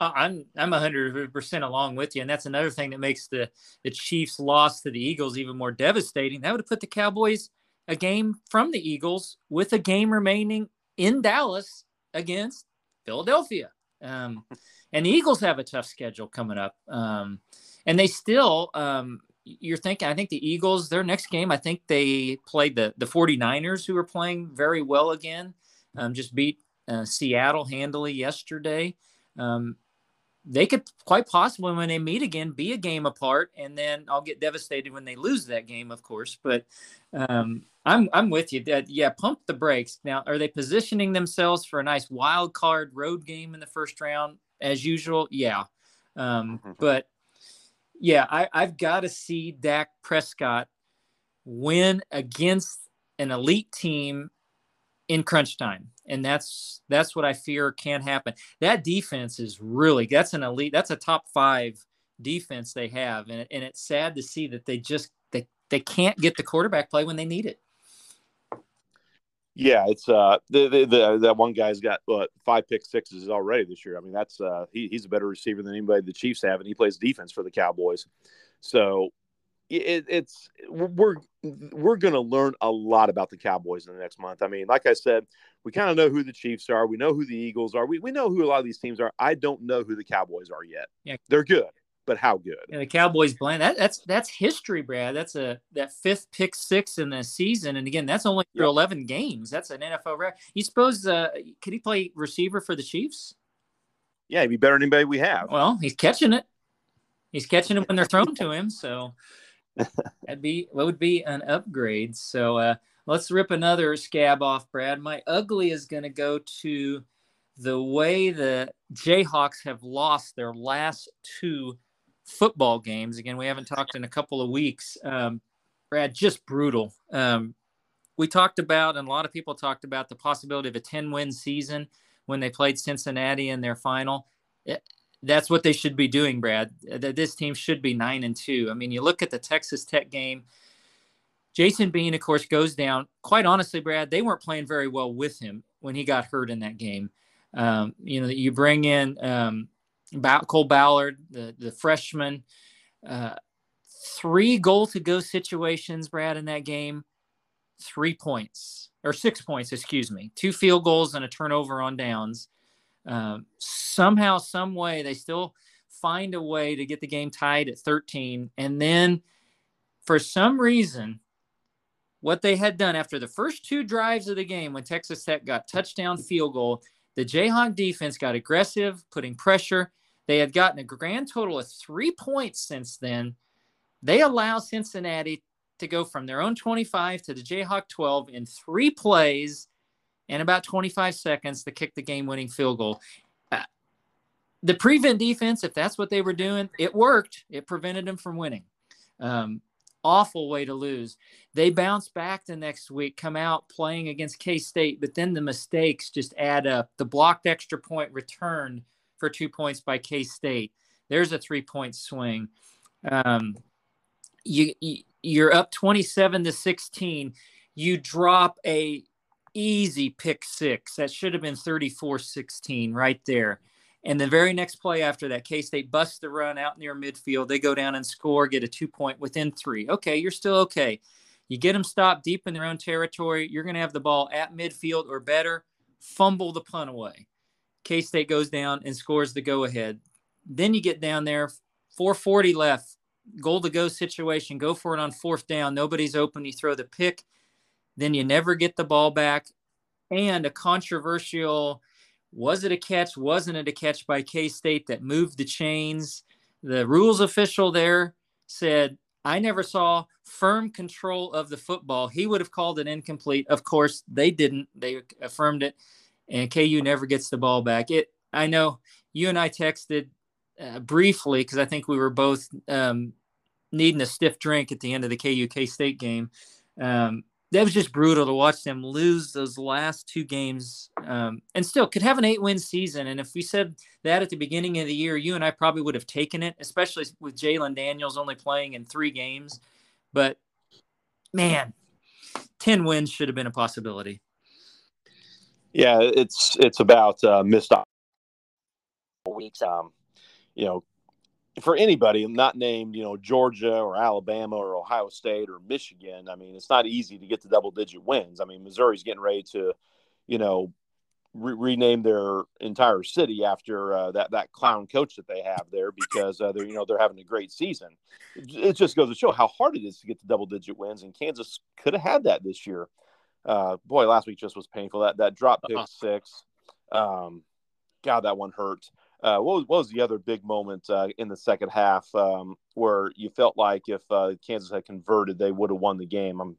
I'm I'm hundred percent along with you, and that's another thing that makes the the Chiefs' loss to the Eagles even more devastating. That would have put the Cowboys a game from the Eagles with a game remaining in Dallas against Philadelphia. Um, and the Eagles have a tough schedule coming up. Um, and they still, um, you're thinking, I think the Eagles, their next game, I think they played the, the 49ers, who are playing very well again, um, just beat uh, Seattle handily yesterday. Um, they could quite possibly, when they meet again, be a game apart, and then I'll get devastated when they lose that game, of course. But um, I'm I'm with you. That yeah, pump the brakes. Now, are they positioning themselves for a nice wild card road game in the first round as usual? Yeah, um, mm-hmm. but yeah, I, I've got to see Dak Prescott win against an elite team in crunch time. And that's that's what i fear can happen. That defense is really that's an elite that's a top five defense they have. And, and it's sad to see that they just they, they can't get the quarterback play when they need it. Yeah it's uh the, the, the that one guy's got what five pick sixes already this year. I mean that's uh he, he's a better receiver than anybody the chiefs have and he plays defense for the cowboys. So it, it's we're we're going to learn a lot about the Cowboys in the next month. I mean, like I said, we kind of know who the Chiefs are. We know who the Eagles are. We, we know who a lot of these teams are. I don't know who the Cowboys are yet. Yeah, they're good, but how good? Yeah, the Cowboys blend that, that's that's history, Brad. That's a that fifth pick six in the season, and again, that's only through eleven games. That's an NFL record. You suppose uh, could he play receiver for the Chiefs? Yeah, he'd be better than anybody we have. Well, he's catching it. He's catching it when they're thrown to him. So That'd be what would be an upgrade. So uh, let's rip another scab off, Brad. My ugly is going to go to the way the Jayhawks have lost their last two football games. Again, we haven't talked in a couple of weeks. Um, Brad, just brutal. Um, we talked about, and a lot of people talked about the possibility of a 10 win season when they played Cincinnati in their final. It, that's what they should be doing, Brad. That this team should be nine and two. I mean, you look at the Texas Tech game. Jason Bean, of course, goes down. Quite honestly, Brad, they weren't playing very well with him when he got hurt in that game. Um, you know, you bring in um, Cole Ballard, the the freshman, uh, three goal to go situations, Brad, in that game, three points or six points, excuse me, two field goals and a turnover on downs. Um, somehow, some way, they still find a way to get the game tied at 13. And then, for some reason, what they had done after the first two drives of the game, when Texas Tech got touchdown field goal, the Jayhawk defense got aggressive, putting pressure. They had gotten a grand total of three points since then. They allow Cincinnati to go from their own 25 to the Jayhawk 12 in three plays and about 25 seconds to kick the game winning field goal. Uh, the prevent defense, if that's what they were doing, it worked. It prevented them from winning. Um, awful way to lose. They bounce back the next week, come out playing against K State, but then the mistakes just add up. The blocked extra point returned for two points by K State. There's a three point swing. Um, you you're up 27 to 16. You drop a easy pick six. That should have been 34 16 right there. And the very next play after that, K State busts the run out near midfield. They go down and score, get a two point within three. Okay, you're still okay. You get them stopped deep in their own territory. You're going to have the ball at midfield or better. Fumble the punt away. K State goes down and scores the go ahead. Then you get down there, 440 left, goal to go situation. Go for it on fourth down. Nobody's open. You throw the pick then you never get the ball back. And a controversial was it a catch? Wasn't it a catch by K State that moved the chains? The rules official there said, I never saw firm control of the football. He would have called it incomplete. Of course, they didn't. They affirmed it, and KU never gets the ball back. It. I know you and I texted uh, briefly because I think we were both um, needing a stiff drink at the end of the KU K State game. Um, that was just brutal to watch them lose those last two games um, and still could have an eight win season. And if we said that at the beginning of the year, you and I probably would have taken it, especially with Jalon Daniels only playing in three games. But man, 10 wins should have been a possibility. Yeah, it's it's about uh, missed weeks. Um, you know, for anybody not named, you know, Georgia or Alabama or Ohio State or Michigan, I mean, it's not easy to get to double digit wins. I mean, Missouri's getting ready to, you know, re- rename their entire city after uh, that that clown coach that they have there because uh, they're you know they're having a great season. It just goes to show how hard it is to get to double digit wins, and Kansas could have had that this year. Uh, boy, last week just was painful. That that drop pick uh-huh. six, um, God, that one hurt. Uh, what, was, what was the other big moment uh, in the second half um, where you felt like if uh, Kansas had converted, they would have won the game? I'm,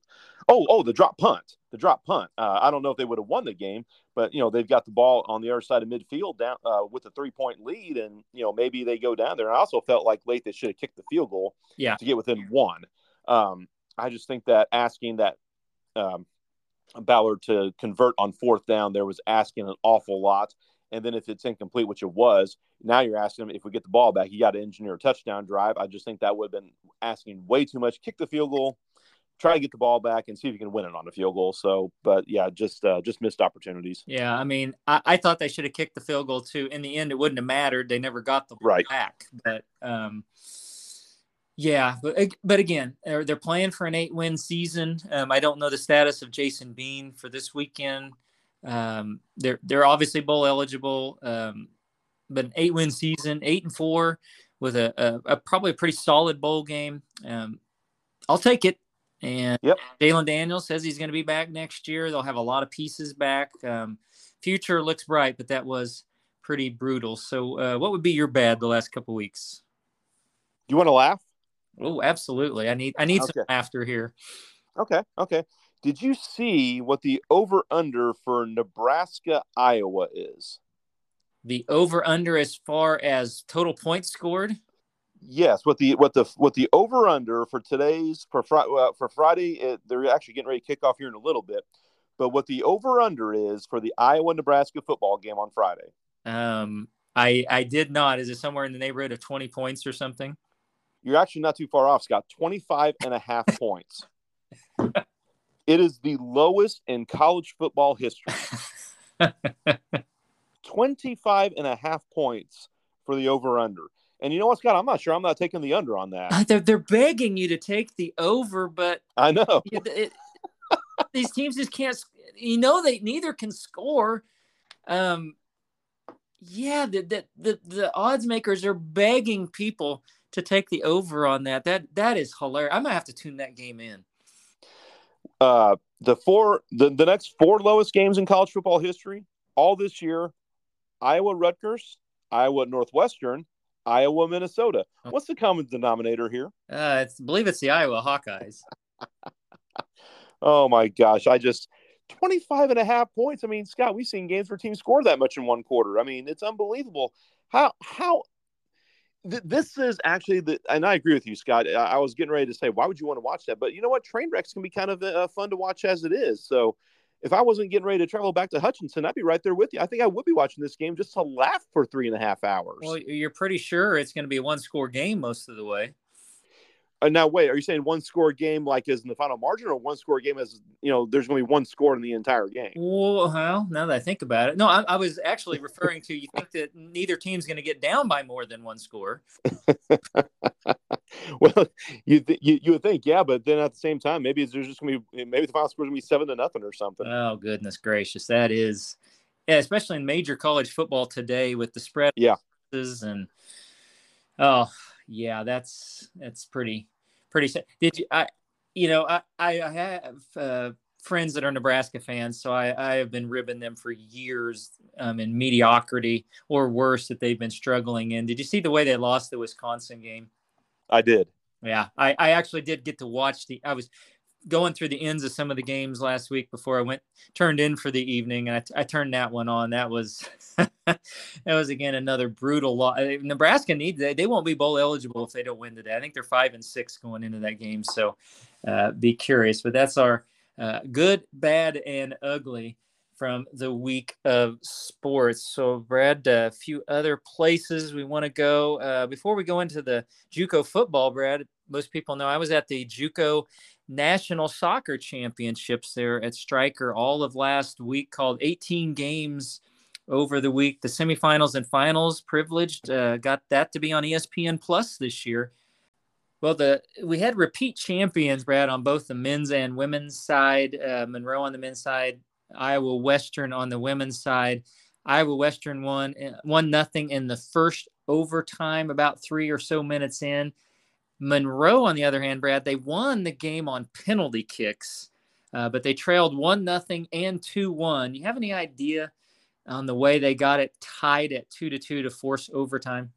oh, oh, the drop punt, the drop punt. Uh, I don't know if they would have won the game, but you know they've got the ball on the other side of midfield down uh, with a three point lead, and you know maybe they go down there. And I also felt like late they should have kicked the field goal, yeah. to get within one. Um, I just think that asking that. Um, Ballard to convert on fourth down there was asking an awful lot and then if it's incomplete, which it was, now you're asking them if we get the ball back, you got to engineer a touchdown drive. I just think that would have been asking way too much. Kick the field goal, try to get the ball back, and see if you can win it on a field goal. So, but yeah, just uh, just missed opportunities. Yeah, I mean, I, I thought they should have kicked the field goal too. In the end, it wouldn't have mattered. They never got the right back, but. um yeah, but but again, they're, they're playing for an eight-win season. Um, I don't know the status of Jason Bean for this weekend. Um, they're they're obviously bowl eligible, um, but an eight win season, eight and four, with a, a, a probably a pretty solid bowl game. Um, I'll take it. And yep. Jalon Daniels says he's going to be back next year. They'll have a lot of pieces back. Um, future looks bright, but that was pretty brutal. So, uh, what would be your bad the last couple weeks? Do you want to laugh? Oh, absolutely. I need I need okay. some laughter here. Okay. Okay. Did you see what the over under for Nebraska Iowa is? The over under as far as total points scored? Yes, what the what the what the over under for today's for Friday uh, for Friday it, they're actually getting ready to kick off here in a little bit. But what the over under is for the Iowa Nebraska football game on Friday? Um I I did not. Is it somewhere in the neighborhood of 20 points or something? You're actually not too far off, Scott. 25 and a half points. It is the lowest in college football history. 25 and a half points for the over under. And you know what, Scott? I'm not sure. I'm not taking the under on that. Uh, they're, they're begging you to take the over, but I know it, it, these teams just can't. You know, they neither can score. Um, yeah, the, the the the odds makers are begging people to take the over on that. That that is hilarious. I'm gonna have to tune that game in uh, the four the, the next four lowest games in college football history all this year iowa rutgers iowa northwestern iowa minnesota. What's the common denominator here? Uh, it's, I believe it's the iowa hawkeyes. Oh my gosh i just 25 and a half points. I mean scott we've seen games where teams score that much in one quarter. I mean it's unbelievable. How how this is actually the, and I agree with you, Scott. I, I, was getting ready to say, why would you want to watch that? But you know what? Train wrecks can be kind of uh, fun to watch as it is. So if I wasn't getting ready to travel back to Hutchinson, I'd be right there with you. I think I would be watching this game just to laugh for three and a half hours. Well, you're pretty sure it's going to be a one score game most of the way. Uh, now, wait, are you saying one score game like is in the final margin, or one score game as you know? There's going to be one score in the entire game. Well, now that I think about it, no, I, I was actually referring to you think that neither team's going to get down by more than one score. well, you, th- you you would think, yeah, but then at the same time, maybe there's just going to be maybe the final score is going to be seven to nothing or something. Oh goodness gracious, that is, yeah, especially in major college football today with the spread. Yeah, and oh yeah, that's that's pretty pretty sad. Did you? I you know I I have uh, friends that are Nebraska fans, so I I have been ribbing them for years um, in mediocrity or worse that they've been struggling in. Did you see the way they lost the Wisconsin game? I did. Yeah, I, I actually did get to watch the. I was going through the ends of some of the games last week before I went turned in for the evening, and I, I turned that one on. That was that was again another brutal loss. Nebraska needs they, they won't be bowl eligible if they don't win today. I think they're five and six going into that game, so uh, be curious. But that's our uh, good, bad, and ugly from the week of sports. So, Brad, a few other places we want to go uh, before we go into the JUCO football. Brad, most people know I was at the JUCO National Soccer Championships there at Stryker all of last week, called 18 games over the week. The semifinals and finals privileged uh, got that to be on ESPN Plus this year. Well, the we had repeat champions, Brad, on both the men's and women's side. Uh, Monroe on the men's side, Iowa Western on the women's side. Iowa Western won uh, one nothing in the first overtime, about three or so minutes in. Monroe, on the other hand, Brad, they won the game on penalty kicks, uh, but they trailed one nothing and two one. You have any idea on the way they got it tied at two to two to force overtime?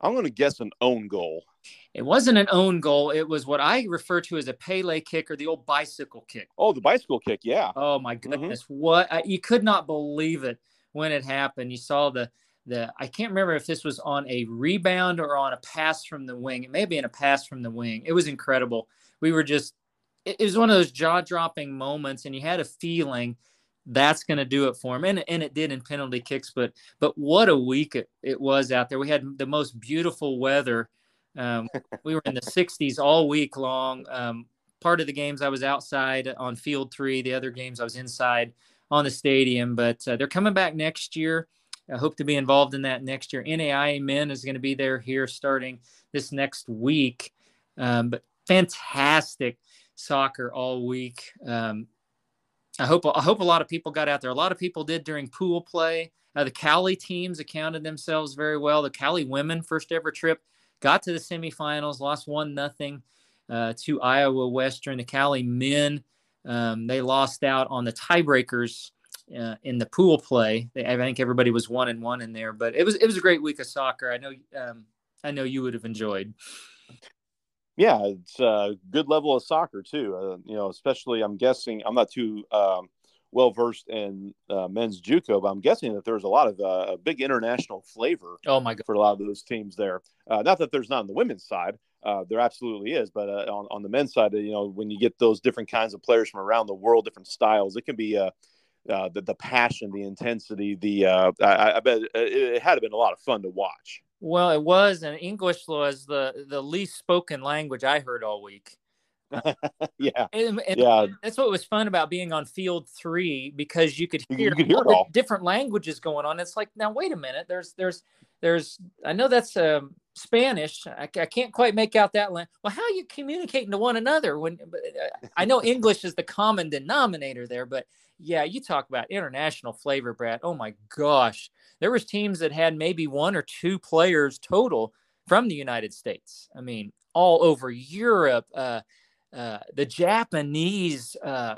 I'm going to guess an own goal. It wasn't an own goal. It was what I refer to as a Pele kick or the old bicycle kick. Oh, the bicycle kick. Yeah. Oh my mm-hmm. goodness. Mm-hmm. What I, you could not believe it when it happened. You saw the, the, I can't remember if this was on a rebound or on a pass from the wing. It may have been a pass from the wing. It was incredible. We were just, it, it was one of those jaw dropping moments and you had a feeling that's going to do it for him. And, and it did in penalty kicks, but, but what a week it, it was out there. We had the most beautiful weather. Um, we were in the 60s all week long. Um, part of the games I was outside on field three, the other games I was inside on the stadium, but uh, they're coming back next year. I hope to be involved in that next year. NAIA men is going to be there here starting this next week. Um, but fantastic soccer all week. Um, I hope I hope a lot of people got out there. A lot of people did during pool play. Uh, the Cali teams accounted themselves very well. The Cali women first ever trip got to the semifinals, lost one nothing uh, to Iowa Western. The Cali men um, they lost out on the tiebreakers uh, in the pool play. They, I think everybody was one and one in there, but it was it was a great week of soccer. I know um, I know you would have enjoyed yeah, it's a good level of soccer too. Uh, you know, especially I'm guessing I'm not too um, well versed in uh, men's JUCO, but I'm guessing that there's a lot of uh, a big international flavor. Oh my god, for a lot of those teams there. Uh, not that there's not on the women's side. Uh, there absolutely is, but uh, on, on the men's side, you know, when you get those different kinds of players from around the world, different styles, it can be uh, the the passion, the intensity. The I, I bet it, it had been a lot of fun to watch. Well, it was, and English was the the least spoken language I heard all week. yeah, and, and yeah. That's what was fun about being on field three because you could hear, you could hear all, all. different languages going on. It's like now, wait a minute. There's there's there's. I know that's um, Spanish. I, I can't quite make out that. One. Well, how are you communicating to one another when? I know English is the common denominator there, but yeah, you talk about international flavor, Brad. Oh my gosh, there was teams that had maybe one or two players total from the United States. I mean, all over Europe, uh, uh, the Japanese uh,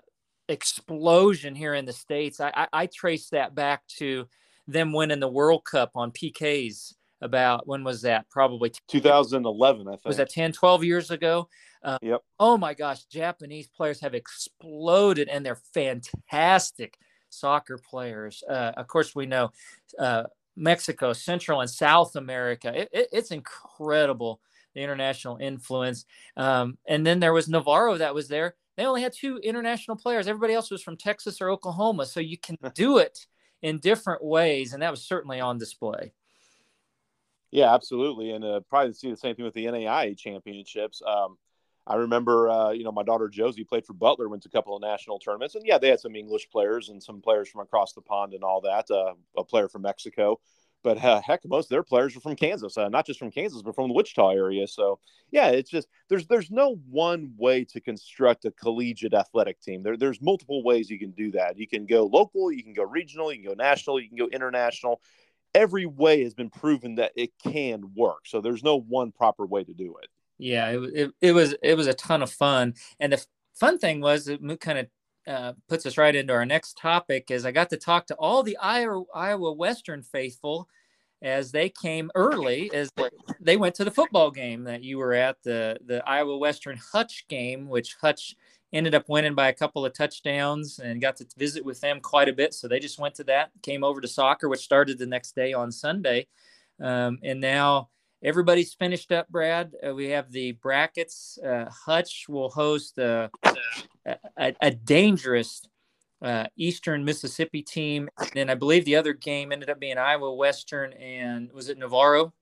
explosion here in the states. I, I, I trace that back to them winning the World Cup on PKs. About when was that? Probably 2011. I think was that 10, 12 years ago. Uh, yep. Oh my gosh, Japanese players have exploded, and they're fantastic soccer players. Uh, of course, we know uh, Mexico, Central and South America. It, it, it's incredible the international influence. Um, and then there was Navarro that was there. They only had two international players. Everybody else was from Texas or Oklahoma. So you can do it in different ways, and that was certainly on display. Yeah, absolutely, and uh, probably see the same thing with the NAIA championships. Um, I remember, uh, you know, my daughter Josie played for Butler, went to a couple of national tournaments, and yeah, they had some English players and some players from across the pond and all that. Uh, a player from Mexico, but uh, heck, most of their players are from Kansas, uh, not just from Kansas, but from the Wichita area. So yeah, it's just there's there's no one way to construct a collegiate athletic team. There, there's multiple ways you can do that. You can go local, you can go regional, you can go national, you can go international. Every way has been proven that it can work. So there's no one proper way to do it. Yeah, it, it, it was it was a ton of fun, and the fun thing was it kind of uh, puts us right into our next topic. Is I got to talk to all the Iowa, Iowa Western faithful as they came early as they went to the football game that you were at the the Iowa Western Hutch game, which Hutch ended up winning by a couple of touchdowns and got to visit with them quite a bit. So they just went to that, came over to soccer, which started the next day on Sunday, um, and now everybody's finished up, Brad. Uh, we have the brackets. Uh, Hutch will host a, a, a dangerous uh, Eastern Mississippi team. And I believe the other game ended up being Iowa Western and was it Navarro?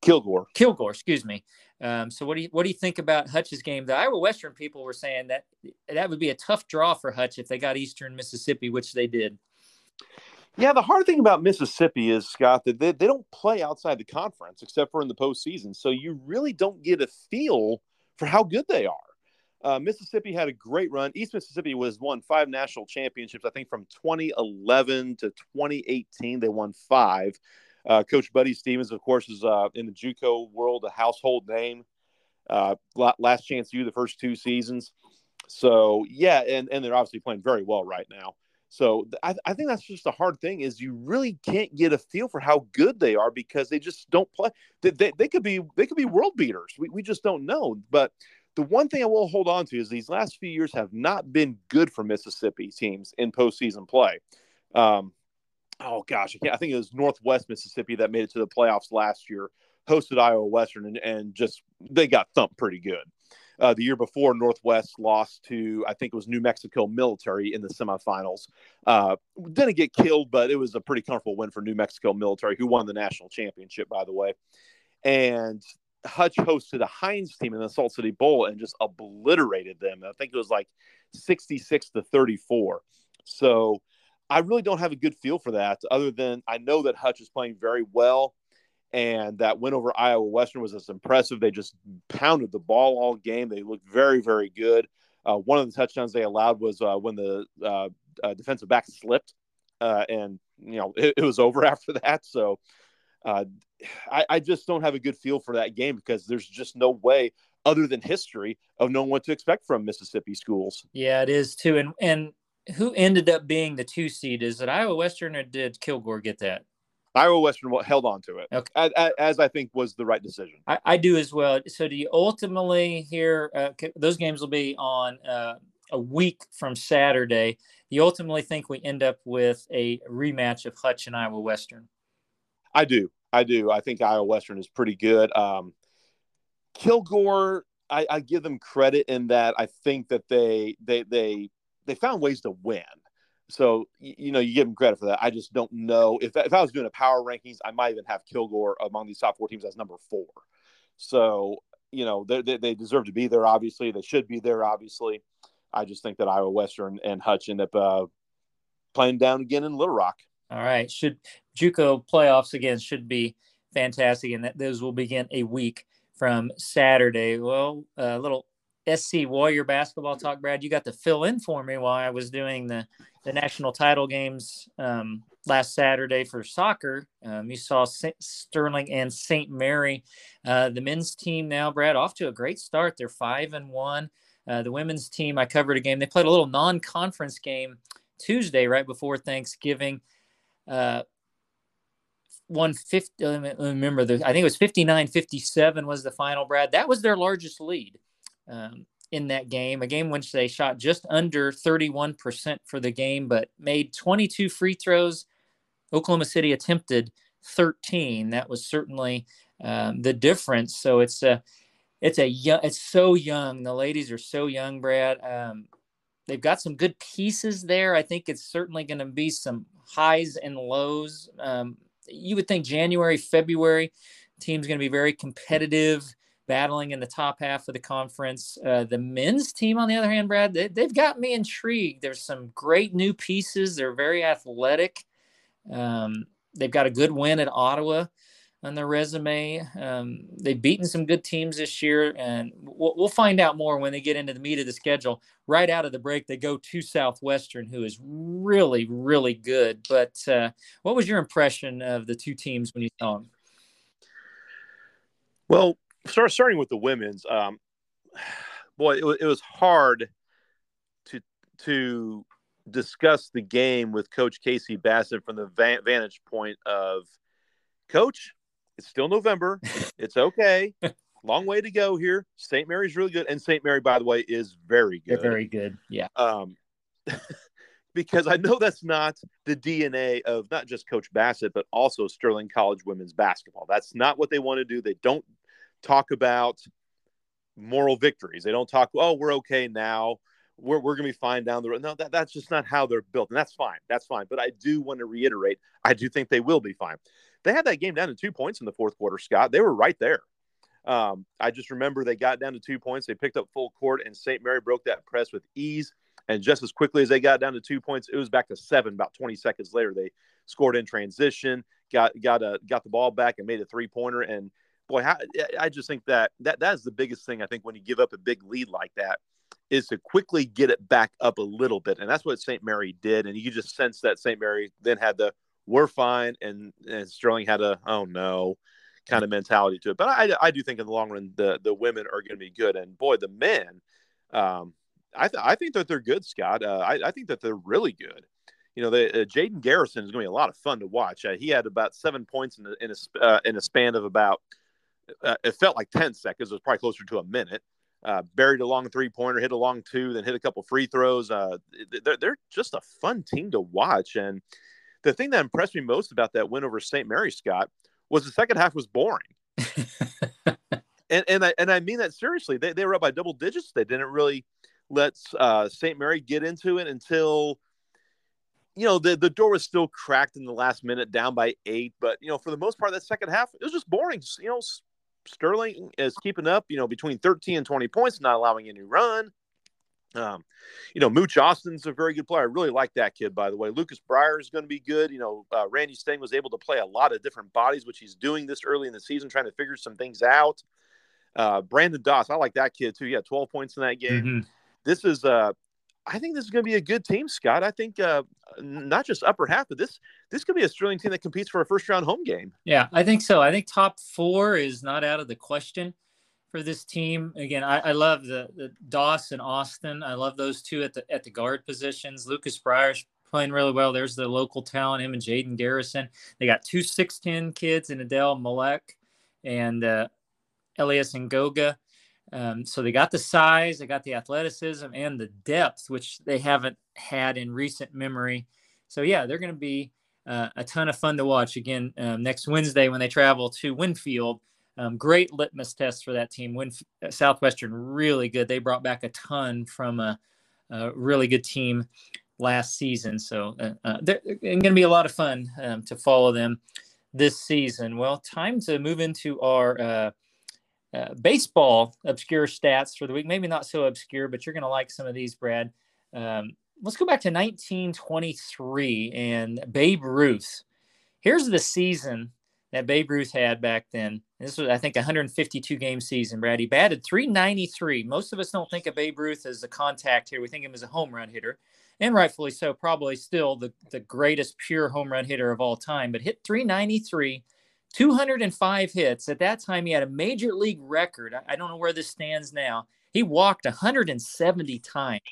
Kilgore. Kilgore, excuse me. Um, so what do you what do you think about Hutch's game? The Iowa Western people were saying that that would be a tough draw for Hutch if they got Eastern Mississippi, which they did. Yeah, the hard thing about Mississippi is Scott that they, they don't play outside the conference except for in the postseason, so you really don't get a feel for how good they are. Uh, Mississippi had a great run. East Mississippi was won five national championships. I think from 2011 to 2018, they won five. Uh, Coach Buddy Stephens, of course, is uh, in the JUCO world a household name. Uh, last chance to you the first two seasons. So yeah, and and they're obviously playing very well right now. So I, I, think that's just a hard thing is you really can't get a feel for how good they are because they just don't play. They, they, they could be they could be world beaters. We, we just don't know. But the one thing I will hold on to is these last few years have not been good for Mississippi teams in postseason play. Um, oh gosh, I, I, think it was Northwest Mississippi that made it to the playoffs last year, hosted Iowa Western, and, and just they got thumped pretty good. Uh, the year before, Northwest lost to I think it was New Mexico Military in the semifinals. Uh, didn't get killed, but it was a pretty comfortable win for New Mexico Military, who won the national championship, by the way. And Hutch hosted a Hinds team in the Salt City Bowl and just obliterated them. I think it was like 66 to 34. So I really don't have a good feel for that, other than I know that Hutch is playing very well. And that win over Iowa Western was as impressive. They just pounded the ball all game. They looked very, very good. Uh, one of the touchdowns they allowed was uh, when the uh, uh defensive back slipped, uh, and you know it, it, was over after that. So uh, I, I just don't have a good feel for that game because there's just no way other than history of knowing what to expect from Mississippi schools. Yeah, it is too. And and who ended up being the two seed? Is it Iowa Western or did Kilgore get that? Iowa Western held on to it, okay. as, as, I think was the right decision. I, I, do as well. So do you ultimately hear uh, those games will be on uh, a week from Saturday? You ultimately think we end up with a rematch of Hutch and Iowa Western? I do. I do. I think Iowa Western is pretty good. Um, Kilgore, I, I, give them credit in that I think that they they they they found ways to win. So you know you give them credit for that. I just don't know if if I was doing a power rankings, I might even have Kilgore among these top four teams as number four. So you know they, they, they deserve to be there. Obviously, they should be there. Obviously, I just think that Iowa Western and Hutch end up uh, playing down again in Little Rock. All right, should JUCO playoffs again should be fantastic, and that those will begin a week from Saturday. Well, a little SC Warrior basketball talk, Brad. You got to fill in for me while I was doing the, the national title games um, last Saturday for soccer. Um, you saw St- Sterling and St. Mary. Uh, the men's team now, Brad, off to a great start. They're five and one. Uh, the women's team, I covered a game. They played a little non-conference game Tuesday, right before Thanksgiving. Uh, 150 remember the i think it was 59 57 was the final brad that was their largest lead um, in that game, a game which they shot just under 31% for the game, but made 22 free throws. Oklahoma City attempted 13. That was certainly um, the difference. So it's a, it's a young, it's so young. The ladies are so young, Brad. Um, they've got some good pieces there. I think it's certainly going to be some highs and lows. Um, you would think January, February, team's going to be very competitive battling in the top half of the conference. Uh, the men's team, on the other hand, Brad, they, have got me intrigued. There's some great new pieces. They're very athletic. Um, they've got a good win at Ottawa on their resume. Um, they've beaten some good teams this year, and we'll, we'll, find out more when they get into the meat of the schedule. Right out of the break, they go to Southwestern, who is really, really good. But uh, what was your impression of the two teams when you saw them? Well, start starting with the women's. Um, boy, it, it was hard to to discuss the game with Coach Casey Bassett from the vantage point of Coach. It's still November. It's okay. Long way to go here. St. Mary's really good, and St. Mary, by the way, is very good. They're very good. Yeah. Um, because I know that's not the DNA of not just Coach Bassett, but also Sterling College women's basketball. That's not what they want to do. They don't talk about moral victories. They don't talk, oh, we're okay now. We're, we're going to be fine down the road. No, that, that's just not how they're built. And that's fine. That's fine. But I do want to reiterate, I do think they will be fine. They had that game down to two points in the fourth quarter, Scott. They were right there. Um, I just remember they got down to two points. They picked up full court, and St. Mary broke that press with ease. And just as quickly as they got down to two points, it was back to seven. About 20 seconds later, they scored in transition, got got a got the ball back, and made a three pointer. And boy, how, I just think that that that is the biggest thing. I think when you give up a big lead like that, is to quickly get it back up a little bit, and that's what St. Mary did. And you just sense that St. Mary then had the "we're fine," and, and Sterling had a "oh no" kind of mentality to it. But I, I do think in the long run the the women are going to be good, and boy, the men, um, I th- I think that they're good, Scott. Uh, I, I think that they're really good. you know, uh, Jaden Garrison is going to be a lot of fun to watch. Uh, he had about seven points in in a, uh, in a span of about uh, it felt like ten seconds. It was probably closer to a minute. Uh, buried a long three pointer, hit a long two, then hit a couple free throws. Uh, they're, they're just a fun team to watch. And the thing that impressed me most about that win over St. Mary, Scott, was the second half was boring. and and I and I mean that seriously. They they were up by double digits. They didn't really let uh, St. Mary get into it until you know the the door was still cracked in the last minute, down by eight. But you know, for the most part, that second half it was just boring. just, You know, Sterling is keeping up. You know, between thirteen and twenty points, not allowing any run. Um, you know, Mooch Austin's a very good player. I really like that kid, by the way. Lucas Breyer is going to be good. You know, uh, Randy Stang was able to play a lot of different bodies, which he's doing this early in the season, trying to figure some things out. Uh, Brandon Doss, I like that kid too. Yeah, 12 points in that game. Mm-hmm. This is, uh, I think this is going to be a good team, Scott. I think uh, not just upper half, but this this could be a Sterling team that competes for a first round home game. Yeah, I think so. I think top four is not out of the question for this team. Again, I, I love the, the Doss and Austin. I love those two at the at the guard positions. Lucas Breyer's playing really well. There's the local talent, him and Jaden Garrison. They got two 6'10 kids in Adele Malek and uh, Elias and Goga. Um, so they got the size, they got the athleticism and the depth, which they haven't had in recent memory. So yeah, they're going to be uh, a ton of fun to watch again um, next Wednesday when they travel to Winfield. Um, great litmus test for that team. Winf- uh, Southwestern really good. They brought back a ton from a, a really good team last season. So uh, uh, they're, going to be a lot of fun um, to follow them this season. Well, time to move into our uh, baseball obscure stats for the week. Maybe not so obscure, but you're going to like some of these, Brad. Um, let's go back to 1923 and Babe Ruth. Here's the season that Babe Ruth had back then. This was, I think, 152 game season. Brad, he batted 393. Most of us don't think of Babe Ruth as a contact hitter. We think of him as a home run hitter, and rightfully so. Probably still the the greatest pure home run hitter of all time. But hit 393 205 hits. At that time, he had a major league record. I don't know where this stands now. He walked 170 times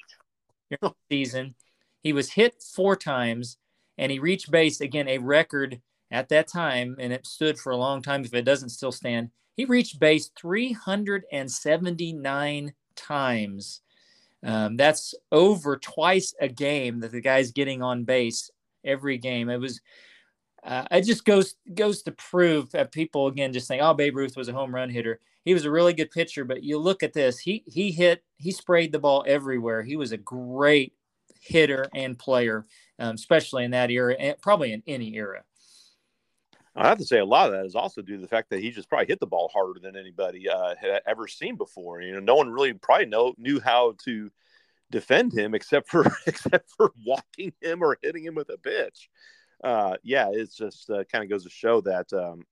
during the season. He was hit four times, and he reached base again, a record at that time, and it stood for a long time. If it doesn't still stand, he reached base 379 times. Um, that's over twice a game that the guy's getting on base every game. It was uh, it just goes goes to prove that people again just think, oh, Babe Ruth was a home run hitter. He was a really good pitcher, but you look at this, he he hit, he sprayed the ball everywhere. He was a great hitter and player, um, especially in that era, and probably in any era. I have to say a lot of that is also due to the fact that he just probably hit the ball harder than anybody uh, had ever seen before. You know, no one really probably know knew how to defend him except for except for walking him or hitting him with a pitch uh, yeah, it's just uh, kind of goes to show that um,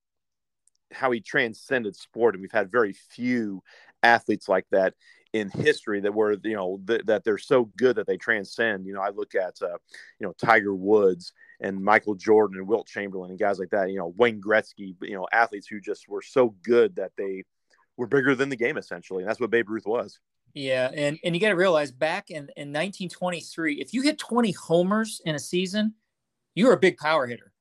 how he transcended sport, and we've had very few athletes like that in history that were you know th- that they're so good that they transcend. You know, I look at uh, you know Tiger Woods and Michael Jordan and Wilt Chamberlain and guys like that. You know, Wayne Gretzky. You know, athletes who just were so good that they were bigger than the game essentially, and that's what Babe Ruth was. Yeah, and and you got to realize back in in 1923, if you hit 20 homers in a season, you're a big power hitter.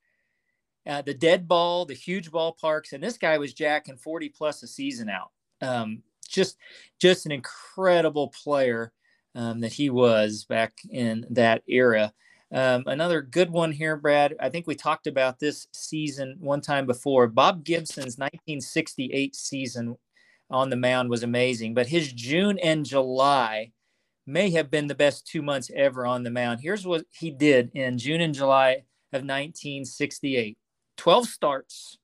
Uh, the dead ball, the huge ballparks, and this guy was jacking 40 plus a season out. Um, just, just an incredible player um, that he was back in that era. Um, another good one here, Brad. I think we talked about this season one time before. Bob Gibson's 1968 season on the mound was amazing, but his June and July may have been the best two months ever on the mound. Here's what he did in June and July of 1968 12 starts.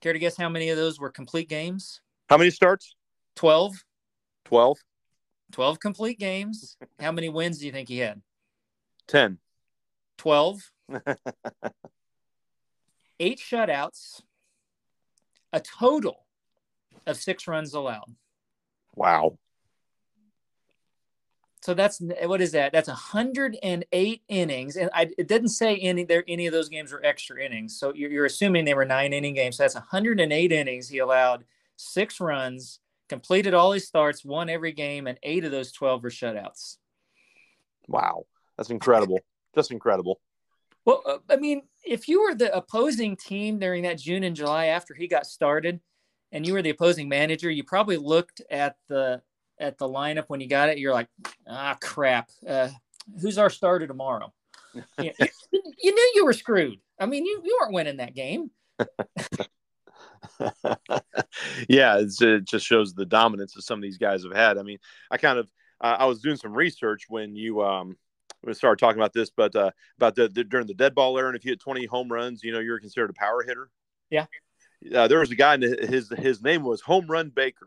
Care to guess how many of those were complete games? How many starts? 12. 12. 12 complete games. How many wins do you think he had? 10. 12. Eight shutouts. A total of six runs allowed. Wow. So that's what is that? That's 108 innings, and I, it didn't say any there any of those games were extra innings. So you're, you're assuming they were nine inning games. So that's 108 innings. He allowed six runs, completed all his starts, won every game, and eight of those 12 were shutouts. Wow, that's incredible. just incredible. Well, uh, I mean, if you were the opposing team during that June and July after he got started, and you were the opposing manager, you probably looked at the at the lineup when you got it. You're like, ah, crap. Uh, who's our starter tomorrow? you, you, knew you were screwed. I mean, you, you weren't winning that game. yeah, it just shows the dominance that some of these guys have had. I mean, I kind of uh, I was doing some research when you um we started talking about this, but uh, about the, the, during the dead ball era, and if you hit 20 home runs, you know you're considered a power hitter. Yeah. Uh, there was a guy, and his his name was Home Run Baker.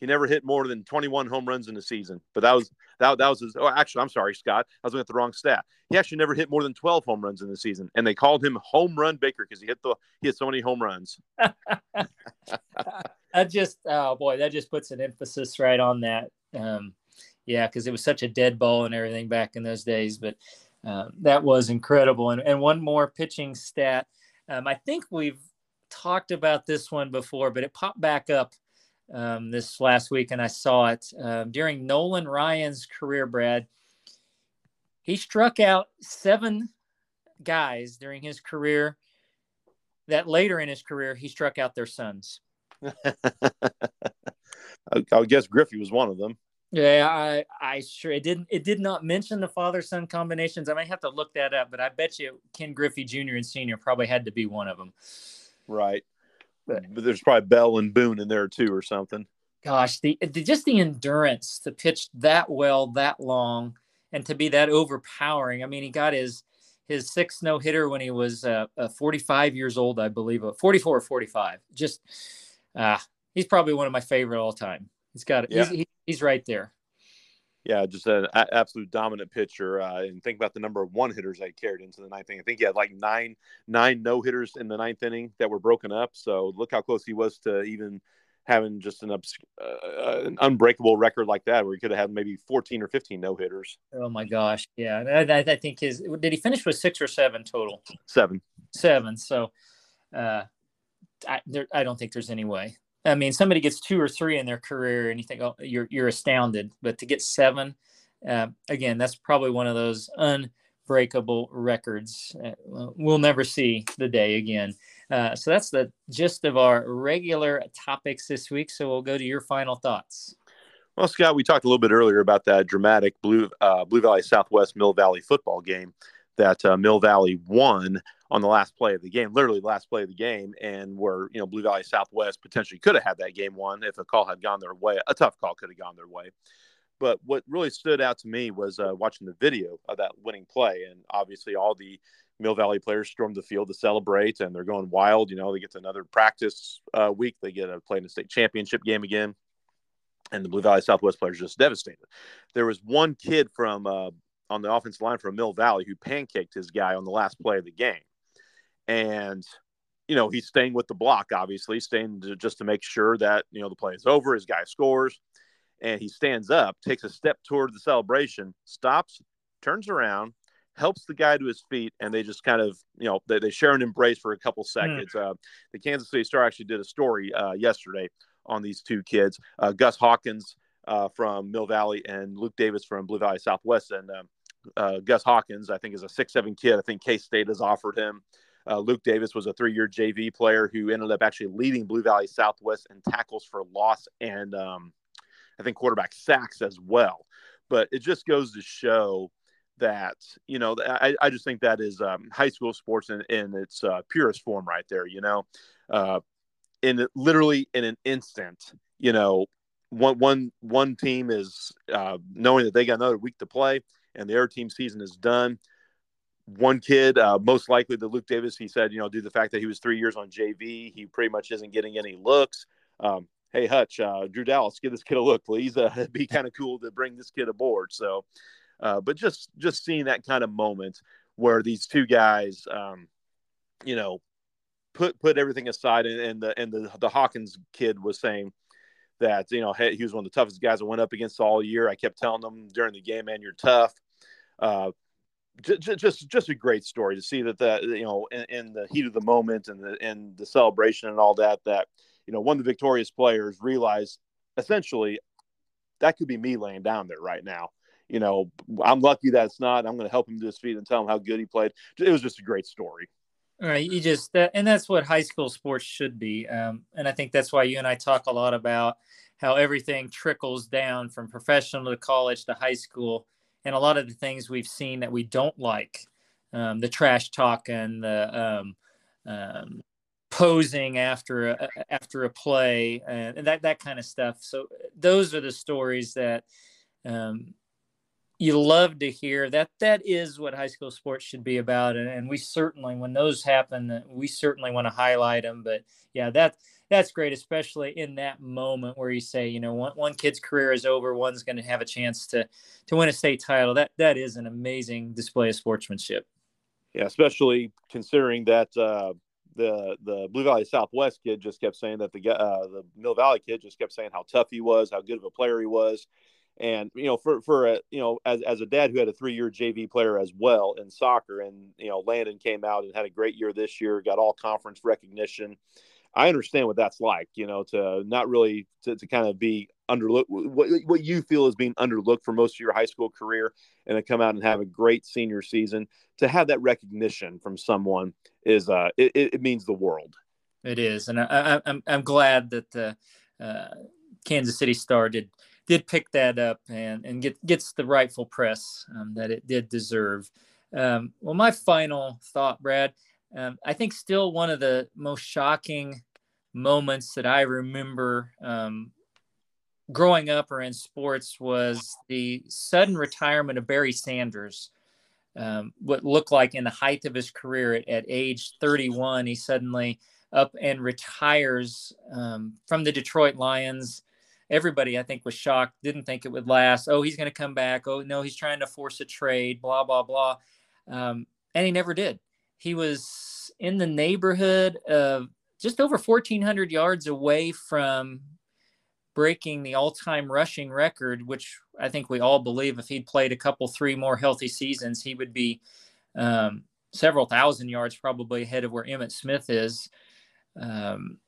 He never hit more than 21 home runs in a season, but that was that, that was his. Oh, actually, I'm sorry, Scott. I was looking at the wrong stat. He actually never hit more than 12 home runs in the season, and they called him Home Run Baker because he hit the he hit so many home runs. that just oh boy, that just puts an emphasis right on that. Um, yeah, because it was such a dead ball and everything back in those days, but. Uh, that was incredible. And, and one more pitching stat. Um, I think we've talked about this one before, but it popped back up um, this last week, and I saw it um, during Nolan Ryan's career. Brad, he struck out seven guys during his career. That later in his career, he struck out their sons. I guess Griffey was one of them. Yeah, I, I sure it didn't. It did not mention the father-son combinations. I might have to look that up, but I bet you Ken Griffey Jr. and Senior probably had to be one of them. Right. But, but there's probably Bell and Boone in there too, or something. Gosh, the, the just the endurance to pitch that well, that long, and to be that overpowering. I mean, he got his his sixth no hitter when he was uh, uh, 45 years old, I believe, uh, 44 or 45. Just, uh, he's probably one of my favorite all time. He's got it. Yeah. He's, he's right there. Yeah, just an absolute dominant pitcher. Uh, and think about the number of one hitters they carried into the ninth inning. I think he had like nine nine no hitters in the ninth inning that were broken up. So look how close he was to even having just an, obs- uh, an unbreakable record like that, where he could have had maybe 14 or 15 no hitters. Oh my gosh. Yeah. I, I, think his, did he finish with six or seven total? Seven. Seven. So uh, I, there, I don't think there's any way. I mean, somebody gets two or three in their career, and you think, oh, you're you're astounded. But to get seven, uh, again, that's probably one of those unbreakable records. Uh, we'll never see the day again. Uh, so that's the gist of our regular topics this week. So we'll go to your final thoughts. Well, Scott, we talked a little bit earlier about that dramatic Blue uh, Blue Valley Southwest Mill Valley football game that uh, Mill Valley won on the last play of the game, literally the last play of the game, and where you know Blue Valley Southwest potentially could have had that game won if a call had gone their way. A tough call could have gone their way. But what really stood out to me was uh, watching the video of that winning play, and obviously all the Mill Valley players stormed the field to celebrate, and they're going wild. You know, they get to another practice uh, week, they get to play in the state championship game again, and the Blue Valley Southwest players just devastated. There was one kid from uh, on the offensive line from Mill Valley who pancaked his guy on the last play of the game and you know he's staying with the block obviously staying to, just to make sure that you know the play is over his guy scores and he stands up takes a step toward the celebration stops turns around helps the guy to his feet and they just kind of you know they, they share an embrace for a couple hmm. seconds mm. uh, the kansas city star actually did a story uh, yesterday on these two kids uh, gus hawkins uh, from mill valley and luke davis from blue valley southwest and um, uh, gus hawkins i think is a six seven kid i think k-state has offered him uh, Luke Davis was a three year JV player who ended up actually leading Blue Valley Southwest in tackles for loss and um, I think quarterback sacks as well. But it just goes to show that, you know, I, I just think that is um, high school sports in, in its uh, purest form right there, you know. Uh, in literally in an instant, you know, one one one team is uh, knowing that they got another week to play, and the other team season is done one kid, uh, most likely the Luke Davis, he said, you know, due to the fact that he was three years on JV, he pretty much isn't getting any looks. Um, hey, Hutch, uh, Drew Dallas, give this kid a look, please. Uh, it'd be kind of cool to bring this kid aboard. So, uh, but just just seeing that kind of moment where these two guys, um, you know, put put everything aside, and, and the and the the Hawkins kid was saying that you know hey, he was one of the toughest guys I went up against all year. I kept telling them during the game, man, you're tough. Uh, just just just a great story to see that that you know in, in, the heat of the moment and the and the celebration and all that that you know one of the victorious players realized essentially that could be me laying down there right now you know, I'm lucky that it's not. I'm going to help him to his feet and tell him how good he played. It was just a great story. All right, you just that, and that's what high school sports should be. Um, and I think that's why you and I talk a lot about how everything trickles down from professional to college to high school, and a lot of the things we've seen that we don't like, um, the trash talk and the um, um posing after a, after a play and that that kind of stuff. So those are the stories that um, you love to hear that that is what high school sports should be about and, we certainly when those happen we certainly want to highlight them but yeah that that's great especially in that moment where you say you know one, one kid's career is over one's going to have a chance to to win a state title that that is an amazing display of sportsmanship. Yeah especially considering that uh the the Blue Valley Southwest kid just kept saying that the uh, the Mill Valley kid just kept saying how tough he was, how good of a player he was, and you know, for for a, you know, as as a dad who had a three year JV player as well in soccer, and you know, Landon came out and had a great year this year, got all conference recognition. I understand what that's like, you know, to not really to, to kind of be underlooked, what, what you feel is being underlooked for most of your high school career, and to come out and have a great senior season. To have that recognition from someone is, uh, it, it means the world. It is, and I, I, I'm I'm glad that the uh, Kansas City Star did did pick that up and and get, gets the rightful press um, that it did deserve. Um, well, my final thought, Brad, um, I think still one of the most shocking moments that I remember um, growing up or in sports was the sudden retirement of Barry Sanders. Um, what looked like in the height of his career at, at age 31, he suddenly up and retires um, from the Detroit Lions everybody I think was shocked, didn't think it would last. Oh, he's going to come back. Oh no, he's trying to force a trade. Blah blah blah, um, and he never did. He was in the neighborhood of just over 1,400 yards away from breaking the all-time rushing record, which I think we all believe if he'd played a couple, three more healthy seasons, he would be um, several thousand yards probably ahead of where Emmitt Smith is. Um,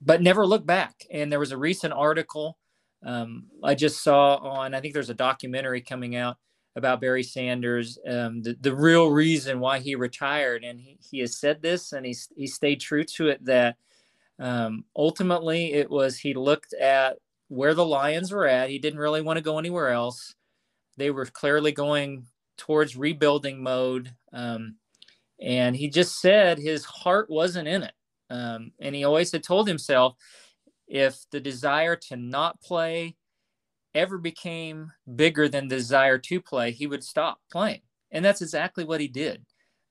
but never look back. And there was a recent article um, I just saw on, I think there's a documentary coming out about Barry Sanders, um, the, the real reason why he retired. And he, he has said this and he's, he stayed true to it that um, ultimately it was he looked at where the Lions were at. He didn't really want to go anywhere else. They were clearly going towards rebuilding mode. Um, and he just said his heart wasn't in it. Um, and he always had told himself if the desire to not play ever became bigger than the desire to play, he would stop playing. And that's exactly what he did.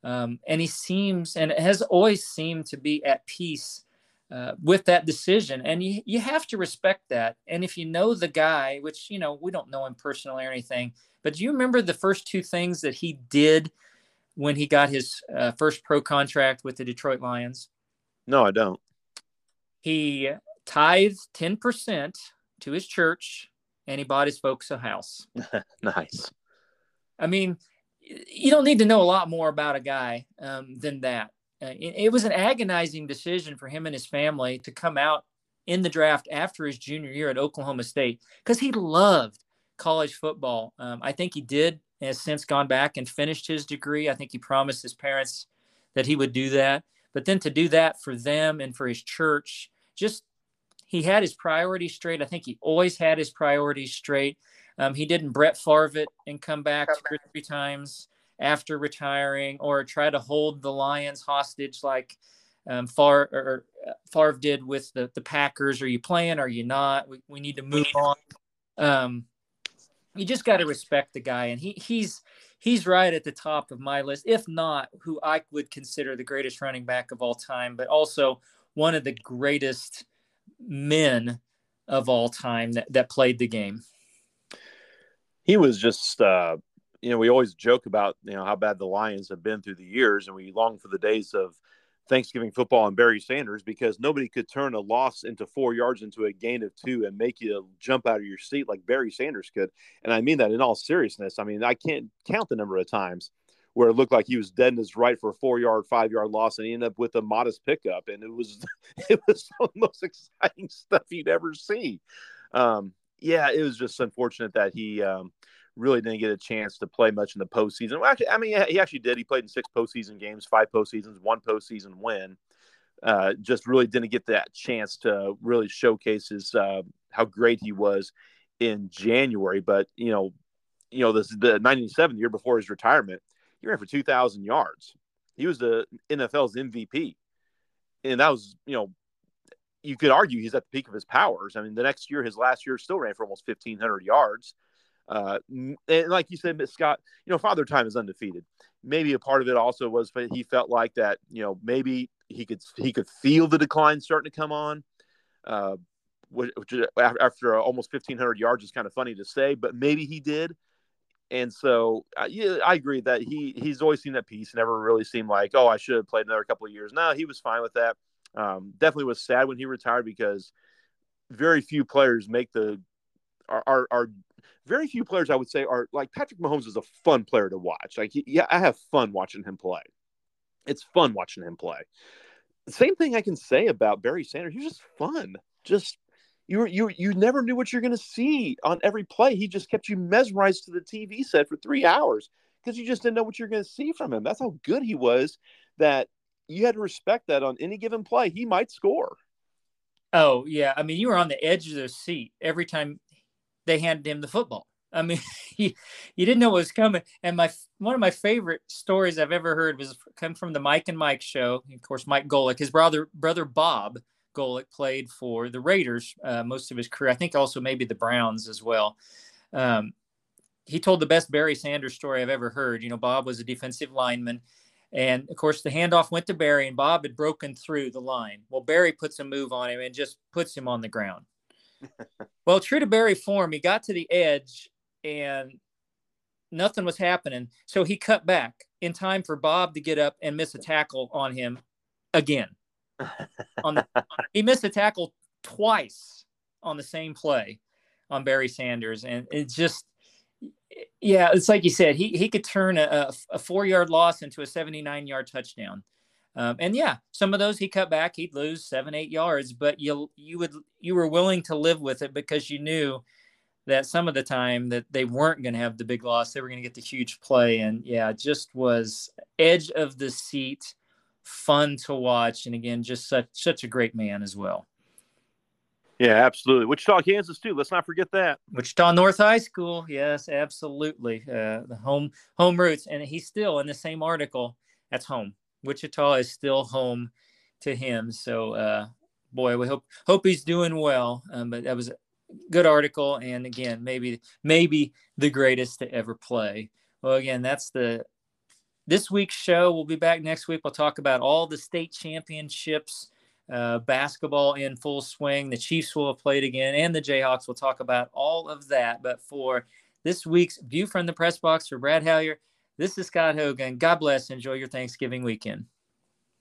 Um, and he seems and has always seemed to be at peace uh, with that decision. And you, you have to respect that. And if you know the guy, which, you know, we don't know him personally or anything, but do you remember the first two things that he did when he got his uh, first pro contract with the Detroit Lions? No, I don't. He tithed 10% to his church and he bought his folks a house. nice. I mean, you don't need to know a lot more about a guy um, than that. Uh, it, it, was an agonizing decision for him and his family to come out in the draft after his junior year at Oklahoma State because he loved college football. Um, I think he did, has since gone back and finished his degree. I think he promised his parents that he would do that. But then to do that for them and for his church, just he had his priorities straight. I think he always had his priorities straight. Um, he didn't Brett Favre it and come back two or three times after retiring, or try to hold the Lions hostage like um, Favre, or, uh, Favre did with the, the Packers. Are you playing? Are you not? We, we need to move on. Um, you just got to respect the guy, and he he's he's right at the top of my list, if not who I would consider the greatest running back of all time, but also one of the greatest men of all time that, that played the game. He was just, uh, you know, we always joke about, you know, how bad the Lions have been through the years, and we long for the days of Thanksgiving football and Barry Sanders because nobody could turn a loss into four yards into a gain of two and make you jump out of your seat like Barry Sanders could. And I mean that in all seriousness. I mean, I can't count the number of times where it looked like he was dead in his right for a four yard, five yard loss, and he ended up with a modest pickup. And it was it was the most exciting stuff you'd ever see. Um, yeah, it was just unfortunate that he um, really didn't get a chance to play much in the postseason. Well, actually, I mean, he actually did. He played in six postseason games, five postseasons, one postseason win. Uh, just really didn't get that chance to really showcase his uh, how great he was in January. But you know, you know, this the '97 year before his retirement, he ran for 2,000 yards. He was the NFL's MVP, and that was you know, you could argue he's at the peak of his powers. I mean, the next year, his last year, still ran for almost 1,500 yards. Uh, and like you said, Scott, you know, Father Time is undefeated. Maybe a part of it also was but he felt like that, you know, maybe he could he could feel the decline starting to come on. Uh, which, after almost 1,500 yards is kind of funny to say, but maybe he did. And so, uh, yeah, I agree that he he's always seen that piece. Never really seemed like, oh, I should have played another couple of years. No, he was fine with that. Um, definitely was sad when he retired because very few players make the are, are, are very few players I would say are like Patrick Mahomes is a fun player to watch. Like, yeah, I have fun watching him play. It's fun watching him play. Same thing I can say about Barry Sanders. He's just fun. Just you you you never knew what you're going to see on every play. He just kept you mesmerized to the TV set for three hours because you just didn't know what you're going to see from him. That's how good he was. That you had to respect that on any given play, he might score. Oh yeah, I mean you were on the edge of the seat every time they handed him the football. I mean, you, you didn't know what was coming. And my one of my favorite stories I've ever heard was come from the Mike and Mike show. Of course, Mike Golic, his brother brother Bob Golic played for the Raiders uh, most of his career. I think also maybe the Browns as well. Um, he told the best Barry Sanders story I've ever heard. You know, Bob was a defensive lineman. And of course, the handoff went to Barry, and Bob had broken through the line. Well, Barry puts a move on him and just puts him on the ground. Well, true to Barry form, he got to the edge and nothing was happening. So he cut back in time for Bob to get up and miss a tackle on him again. on the, he missed a tackle twice on the same play on Barry Sanders, and it's just yeah, it's like you said, he he could turn a, a four yard loss into a 79 yard touchdown. Um, and yeah, some of those he cut back, he'd lose seven, eight yards, but you you would you were willing to live with it because you knew that some of the time that they weren't going to have the big loss, they were going to get the huge play, and yeah, just was edge of the seat, fun to watch, and again, just such such a great man as well. Yeah, absolutely. Wichita, Kansas too. Let's not forget that. Wichita North High School. Yes, absolutely. Uh, the home home roots, and he's still in the same article. That's home. Wichita is still home to him. So, uh, boy, we hope hope he's doing well. Um, but that was a good article, and again, maybe maybe the greatest to ever play. Well, again, that's the this week's show. We'll be back next week. We'll talk about all the state championships. Uh, basketball in full swing. The Chiefs will have played again, and the Jayhawks. will talk about all of that. But for this week's View from the Press Box for Brad Hallier, this is Scott Hogan. God bless. Enjoy your Thanksgiving weekend.